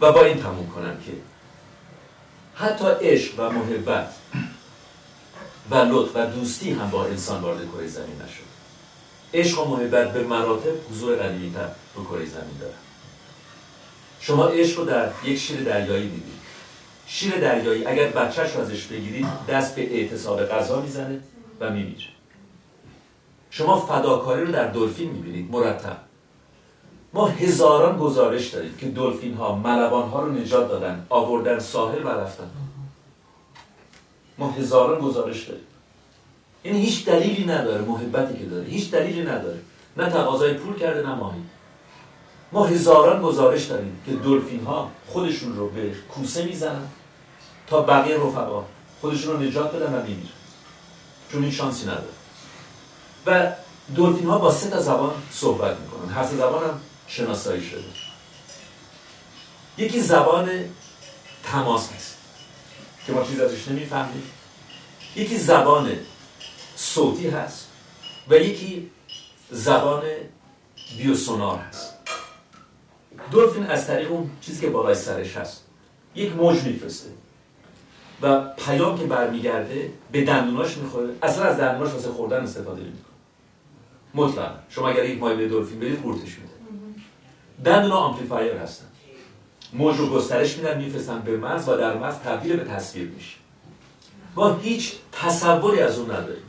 و با این تموم کنم که حتی عشق و محبت و لطف و دوستی هم با انسان وارد کره زمین نشد. عشق و محبت به مراتب حضور قدیمی تر رو کره زمین دارن. شما عشق رو در یک شیر دریایی دیدید شیر دریایی اگر بچهش رو ازش بگیرید دست به اعتصاب غذا می‌زنه. و میمیره شما فداکاری رو در دلفین می‌بینید مرتب. ما هزاران گزارش داریم که دلفین ها ملبان ها رو نجات دادن آوردن ساحل و رفتن. ما هزاران گزارش داریم. این هیچ دلیلی نداره محبتی که داره. هیچ دلیلی نداره. نه تقاضای پول کرده نه ماهی. ما هزاران گزارش داریم که دلفین ها خودشون رو به کوسه می‌زنن تا بقیه رفقا خودشون رو نجات بدن و میمیرن. چون این شانسی نداره. و دلفین ها با سه تا زبان صحبت می‌کنن. هر سه زبان هم شناسایی شده. یکی زبان تماس هست که ما چیز ازش نمی‌فهمیم. یکی زبان صوتی هست و یکی زبان بیوسونار هست. دلفین از طریق اون چیزی که بالای سرش هست یک موج میفرسته. و پیام که برمیگرده به دندوناش می‌خوره. اصلا از دندوناش واسه خوردن استفاده نمی‌کنه. مطلق شما اگر یک مایه دلفین برید قورتش میده. دندونا آمپلیفایر هستن. موج رو گسترش میدن میفرستن به مغز و در مغز تبدیل به تصویر میشه. ما هیچ تصوری از اون نداریم.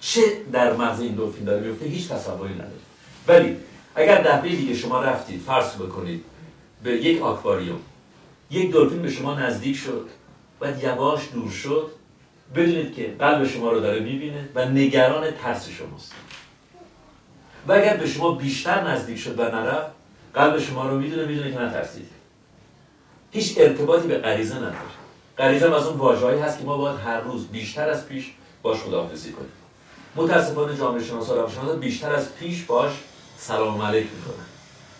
چه در مغز این دلفین داره میفته هیچ تصوری نداریم. ولی اگر دفعه دیگه شما رفتید فرض بکنید به یک آکواریوم یک دلفین به شما نزدیک شد. و یواش دور شد بدونید که قلب شما رو داره می‌بینه و نگران ترس شماست. و اگر به شما بیشتر نزدیک شد و نرفت قلب شما رو می‌دونه می‌دونه که نترسید. هیچ ارتباطی به غریزه نداره. غریزه از اون واژه‌ای هست که ما باید هر روز بیشتر از پیش باش خداحافظی کنیم. متاسفانه جامعه شناسا روانشناسا بیشتر از پیش باش سلام علیک می‌کنن.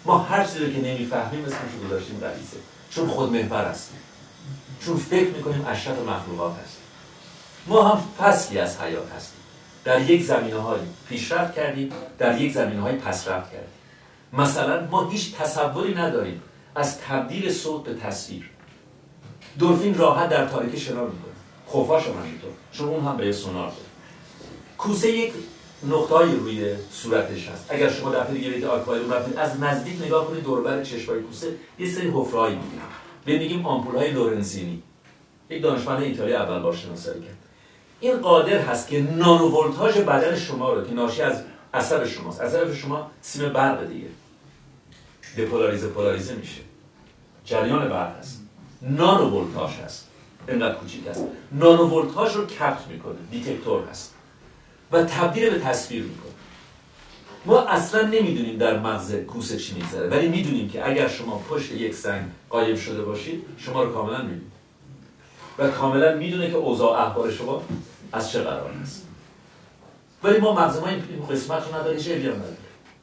ما هر چیزی که نمی‌فهمیم اسمش رو گذاشتیم غریزه. چون خود محور هستیم. چون فکر می‌کنیم اشرف مخلوقات هستیم. ما هم فصلی از حیات هستیم. در یک زمینه های پیشرفت کردیم در یک زمینه های پسرفت کردیم. مثلا ما هیچ تصوری نداریم از تبدیل صوت به تصویر. دلفین راحت در تاریکی شنا می‌کنه. خفاش هم همینطور چون اون هم به سونار داره کوسه یک نقطه‌ای روی صورتش هست. اگر شما دفعه دیگه برید آکواریوم از نزدیک نگاه کنید دور بر چشمای کوسه یه سری حفره‌ای می‌بینید. به میگیم آمپول‌های لورنزینی. یک دانشمند ایتالی اول باش شناسایی کرد. این قادر هست که نانو ولتاژ بدن شما رو که ناشی از عصب شماست. عصب شما سیم برق دیگه. دپولاریزه پولاریزه میشه. جریان برق هست. نانو ولتاژ هست. اینقدر کوچیک است نانو ولتاژ رو کپت می‌کنه. دیتکتور هست. و تبدیل به تصویر می‌کنه. ما اصلا نمی‌دونیم در مغز کوسه چی میگذره ولی می‌دونیم که اگر شما پشت یک سنگ قایم شده باشید شما رو کاملا می‌بینید و کاملا می‌دونه که اوضاع احوال شما از چه قرار است. ولی ما مغز ما این قسمت رو نداره هیچ هم نداره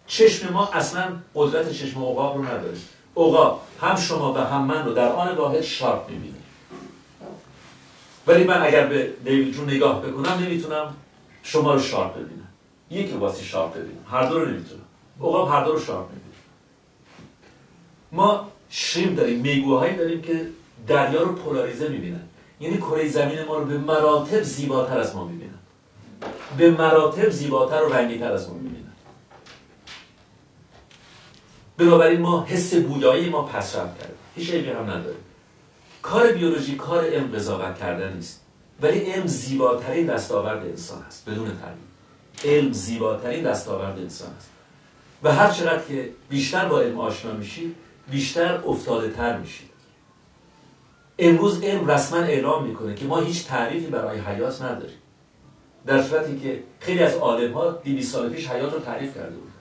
چشم ما اصلا قدرت چشم عقاب رو نداره. عقاب هم شما و هم من رو در آن واحد sharp می‌بینه ولی من اگر به دیوید جون نگاه بکنم نمی‌تونم شما رو sharp ببینم. یکی واسه sharp ببینم هر دو رو نمی‌تونم. عقاب هر دو رو sharp می‌بینه ما shrimp داریم میگوهایی داریم که دریا رو پولاریزه می‌بینن. یعنی کره زمین ما رو به مراتب زیباتر از ما می‌بینن. به مراتب زیباتر و رنگیتر از ما می‌بینن. بنابراین ما حس بویایی ما پسرفت کردیم. هیچ عیبی هم نداره کار بیولوژی کار علم قضاوت کردن نیست. ولی علم زیباترین دستاورد انسان است بدون تردید علم زیباترین دستاورد انسان است. و هر چقدر که بیشتر با علم آشنا میشید بیشتر افتاده تر میشید امروز علم رسما اعلام می‌کنه که ما هیچ تعریفی برای حیات نداریم. در صورتی که خیلی از عالم ها 200 سال پیش حیات رو تعریف کرده بودن.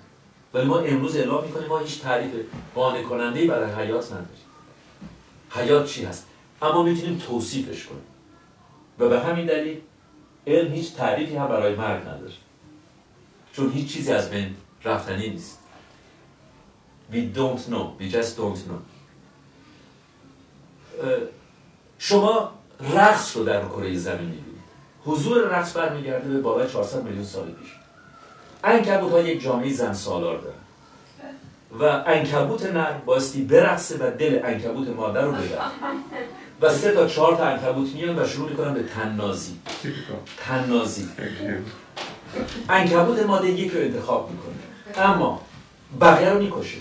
ولی ما امروز اعلام می‌کنیم ما هیچ تعریف قانع کننده برای حیات نداریم. حیات چی هست؟ اما می‌تونیم توصیفش کنیم. و به همین دلیل علم هیچ تعریفی هم برای مرگ نداره. چون هیچ چیزی از بین رفتنی نیست. We don't know. We just don't know. شما رقص رو در کره زمین می‌بینید. حضور رقص برمیگرده به بالای 400 میلیون سال پیش. انکبوت ها یک جامعه زن سالار دارن. و انکبوت نر باستی برقصه و دل انکبوت مادر رو ببره. و سه تا چهار تا انکبوت میان و شروع می‌کنن به تننازی. تننازی. انکبوت ماده یک رو انتخاب می‌کنه. اما بقیه رو می‌کشه.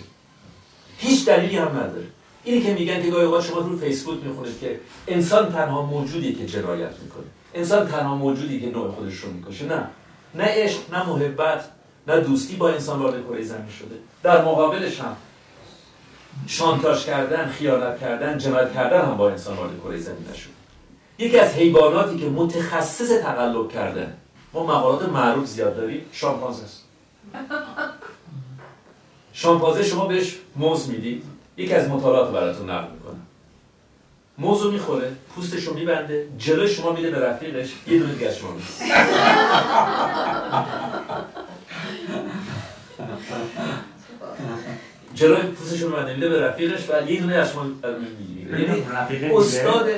هیچ دلیلی هم نداره. اینی که میگن که گاهی شما رو فیسبوک می‌خونید که انسان تنها موجودی که جنایت می‌کنه. انسان تنها موجودی که نوع خودش رو می‌کشه. نه. نه عشق نه محبت نه دوستی با انسان وارد کره زمین شده. در مقابلش هم شانتاج کردن خیانت کردن جنایت کردن هم با انسان وارد کره زمین نشده. یکی از حیواناتی که متخصص تقلب کردن ما مقالات معروف زیاد داریم. شامپانزه است. شامپانزه شما بهش موز می‌دید. یکی از مطالعات براتون نقل می‌کنم. موزو می‌خوره پوستش رو میبنده جلوی شما میده به رفیقش یه دونه دیگه شما میده جلوی پوستش رو میبنده میده به رفیقش و یه دونه از شما می‌گیره یعنی استاد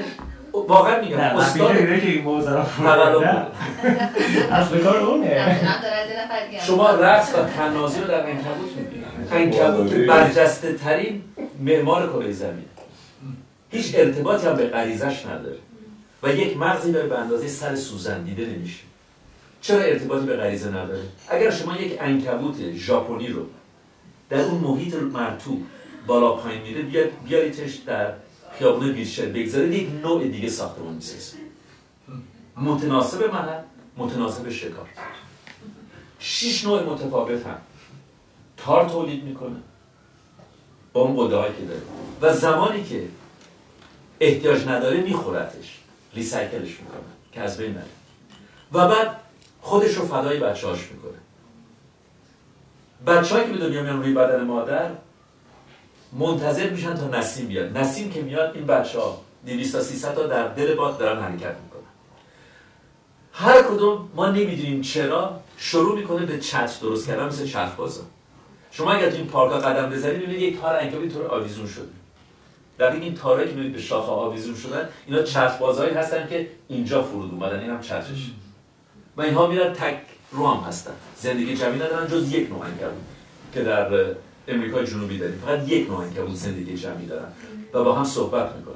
واقعا میگم استاد که این تقلب اصل کار اونه. شما رقص و تنازی رو در انکبوت می‌بینید انکبوت برجسته ترین معمار کره زمین. هیچ ارتباطی هم به غریزش نداره. و یک مغزی داره به اندازه سر سوزن دیده نمیشه. چرا ارتباطی به غریزه نداره؟ اگر شما یک انکبوت ژاپنی رو در اون محیط مرطوب بالا پایین میره بیاد بیاریدش در خیابون بیرشر بگذارید یک نوع دیگه ساختمان می‌سازه متناسب محل متناسب شکار. شش نوع متفاوت هم. تار تولید می‌کنه. با اون قده که داره. و زمانی که احتیاج نداره میخورتش. ریسایکلش می‌کنن که از بین نره. و بعد خودش رو فدای بچه هاش می‌کنه. بچه که به دنیا میان روی بدن مادر منتظر میشن تا نسیم بیاد. نسیم که میاد این بچه ها 200 تا 300 تا در دل باد دارن حرکت می‌کنن. هر کدوم ما نمی‌دونیم چرا شروع می‌کنه به چتر درست کردن مثل چرخ بازا شما اگر تو این پارک قدم بزنید ببینید یک تار انکبوت طور آویزون شده. دقیق این تارایی که می‌بینید به شاخه آویزون شدن اینا چرخ بازهایی هستن که اینجا فرود اومدن این هم چترش. و اینها میرن تک رو هم هستن. زندگی جمعی ندارن جز یک نوع که در امریکای جنوبی داریم. فقط یک نوع انکبوت زندگی جمعی دارن و با هم صحبت می‌کنن.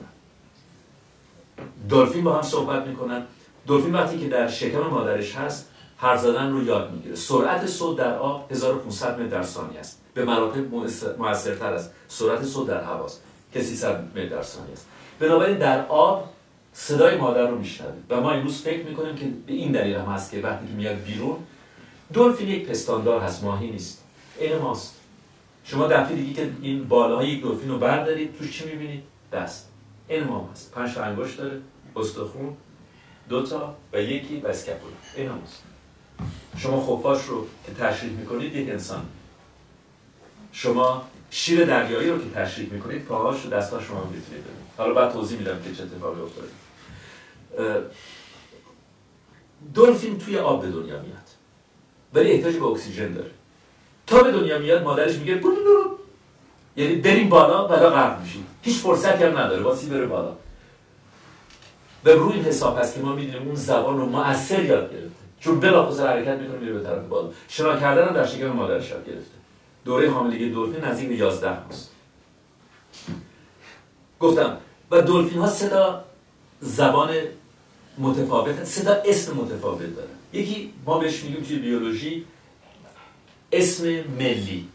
دلفین با هم صحبت می‌کنن. دلفین وقتی که در شکم مادرش هست هر زدن رو یاد می‌گیره. سرعت صوت در آب 1500 متر در ثانیه است. به مراتب موثرتر است. سرعت صوت در هواست که 300 متر در ثانیه است. بنابراین در آب صدای مادر رو میشنوید و ما امروز فکر می‌کنیم که به این دلیل هم هست که وقتی که میاد بیرون دلفین یک پستاندار هست ماهی نیست. این ماست. شما دفعه دیگه که این بالاهای یک دلفین رو بردارید توش چی می‌بینید؟ دست. این ما هست. پنج انگشت داره. استخون. دو تا و یکی و این هست. شما خفاش رو که تشریح می‌کنید یک انسان. شما شیر دریایی رو که تشریح می‌کنید پاهاش و دستاش شما می‌تونید ببینید. حالا بعد توضیح میدم که چه اتفاقی افتاده. دلفین توی آب به دنیا میاد. ولی احتیاج به اکسیژن داره. تا به دنیا میاد مادرش میگه برو برو یعنی بریم بالا بالا غرق میشیم. هیچ فرصتی هم نداره واسی بره بالا؟ و روی حساب هست که ما می‌دونیم اون زبان رو مؤثر یاد گرفته. چون بلافاصله حرکت می‌کنه میره به طرف بالا. شنا کردن هم در شکم مادرش یاد گرفته. دوره حاملگی دلفین نزدیک به 11 ماست. گفتم و دلفین ها صدا زبان متفاوت صدا اسم متفاوت داره. یکی ما بهش میگیم توی بیولوژی اسم ملی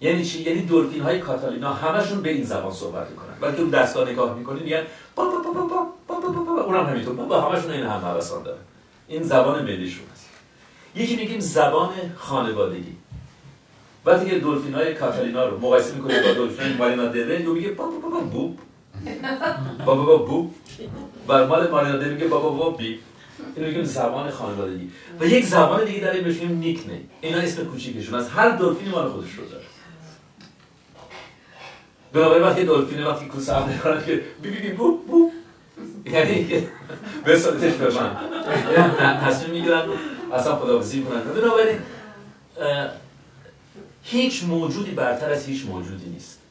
یعنی چی یعنی دلفین های کاتالینا همشون به این زبان صحبت می‌کنن وقتی اون دستگاه نگاه می‌کنید میگن با با با با با با با با اونم همینطور با همشون این هم حواسان داره این زبان ملیشون هست یکی میگیم زبان خانوادگی وقتی که دلفین های کاتالینا رو مقایسه می‌کنید با دلفین مارینا دره یو میگه با با با بوب با با با بوب و مال مارینا دره میگه با با با بی اینو میگیم زبان خانوادگی. و یک زبان دیگه داره بهش میگیم نیک نیم اینا اسم کوچیکشون از هر دلفینی مال خودش رو داره. بنابراین وقتی دلفین وقتی کوسه هم که بی بی بی بو بو. یعنی بسادتش به من. تصمیم می‌گیرن اصلا خداوزی کنن بنابراین هیچ موجودی برتر از هیچ موجودی نیست.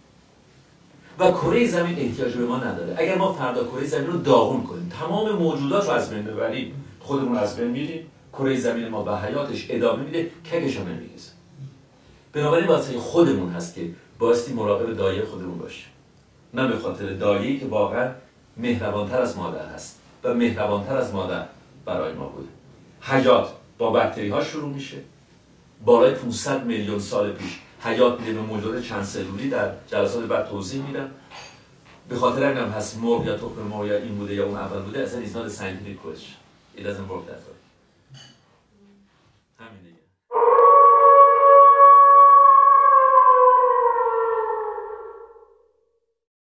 و کره زمین احتیاج به ما نداره. اگر ما فردا کره زمین رو داغون کنیم تمام موجودات رو از بین ببریم خودمون از بین میریم کره زمین ما به حیاتش ادامه میده کگش هم نمیریزه. بنابراین واسه خودمون هست که بایستی مراقب دایه خودمون باشیم نه به خاطر دایه‌ای که واقعا مهربانتر از مادر هست و مهربانتر از مادر برای ما بوده. حیات با بکتری ها شروع میشه. بالای 500 میلیون سال پیش حیات میده به موجود چند سلولی در جلسات بعد توضیح میدم به خاطر اینم هست مرغ یا تخم مرغ یا این بوده یا اون اول بوده اصلا is not a scientific it doesn't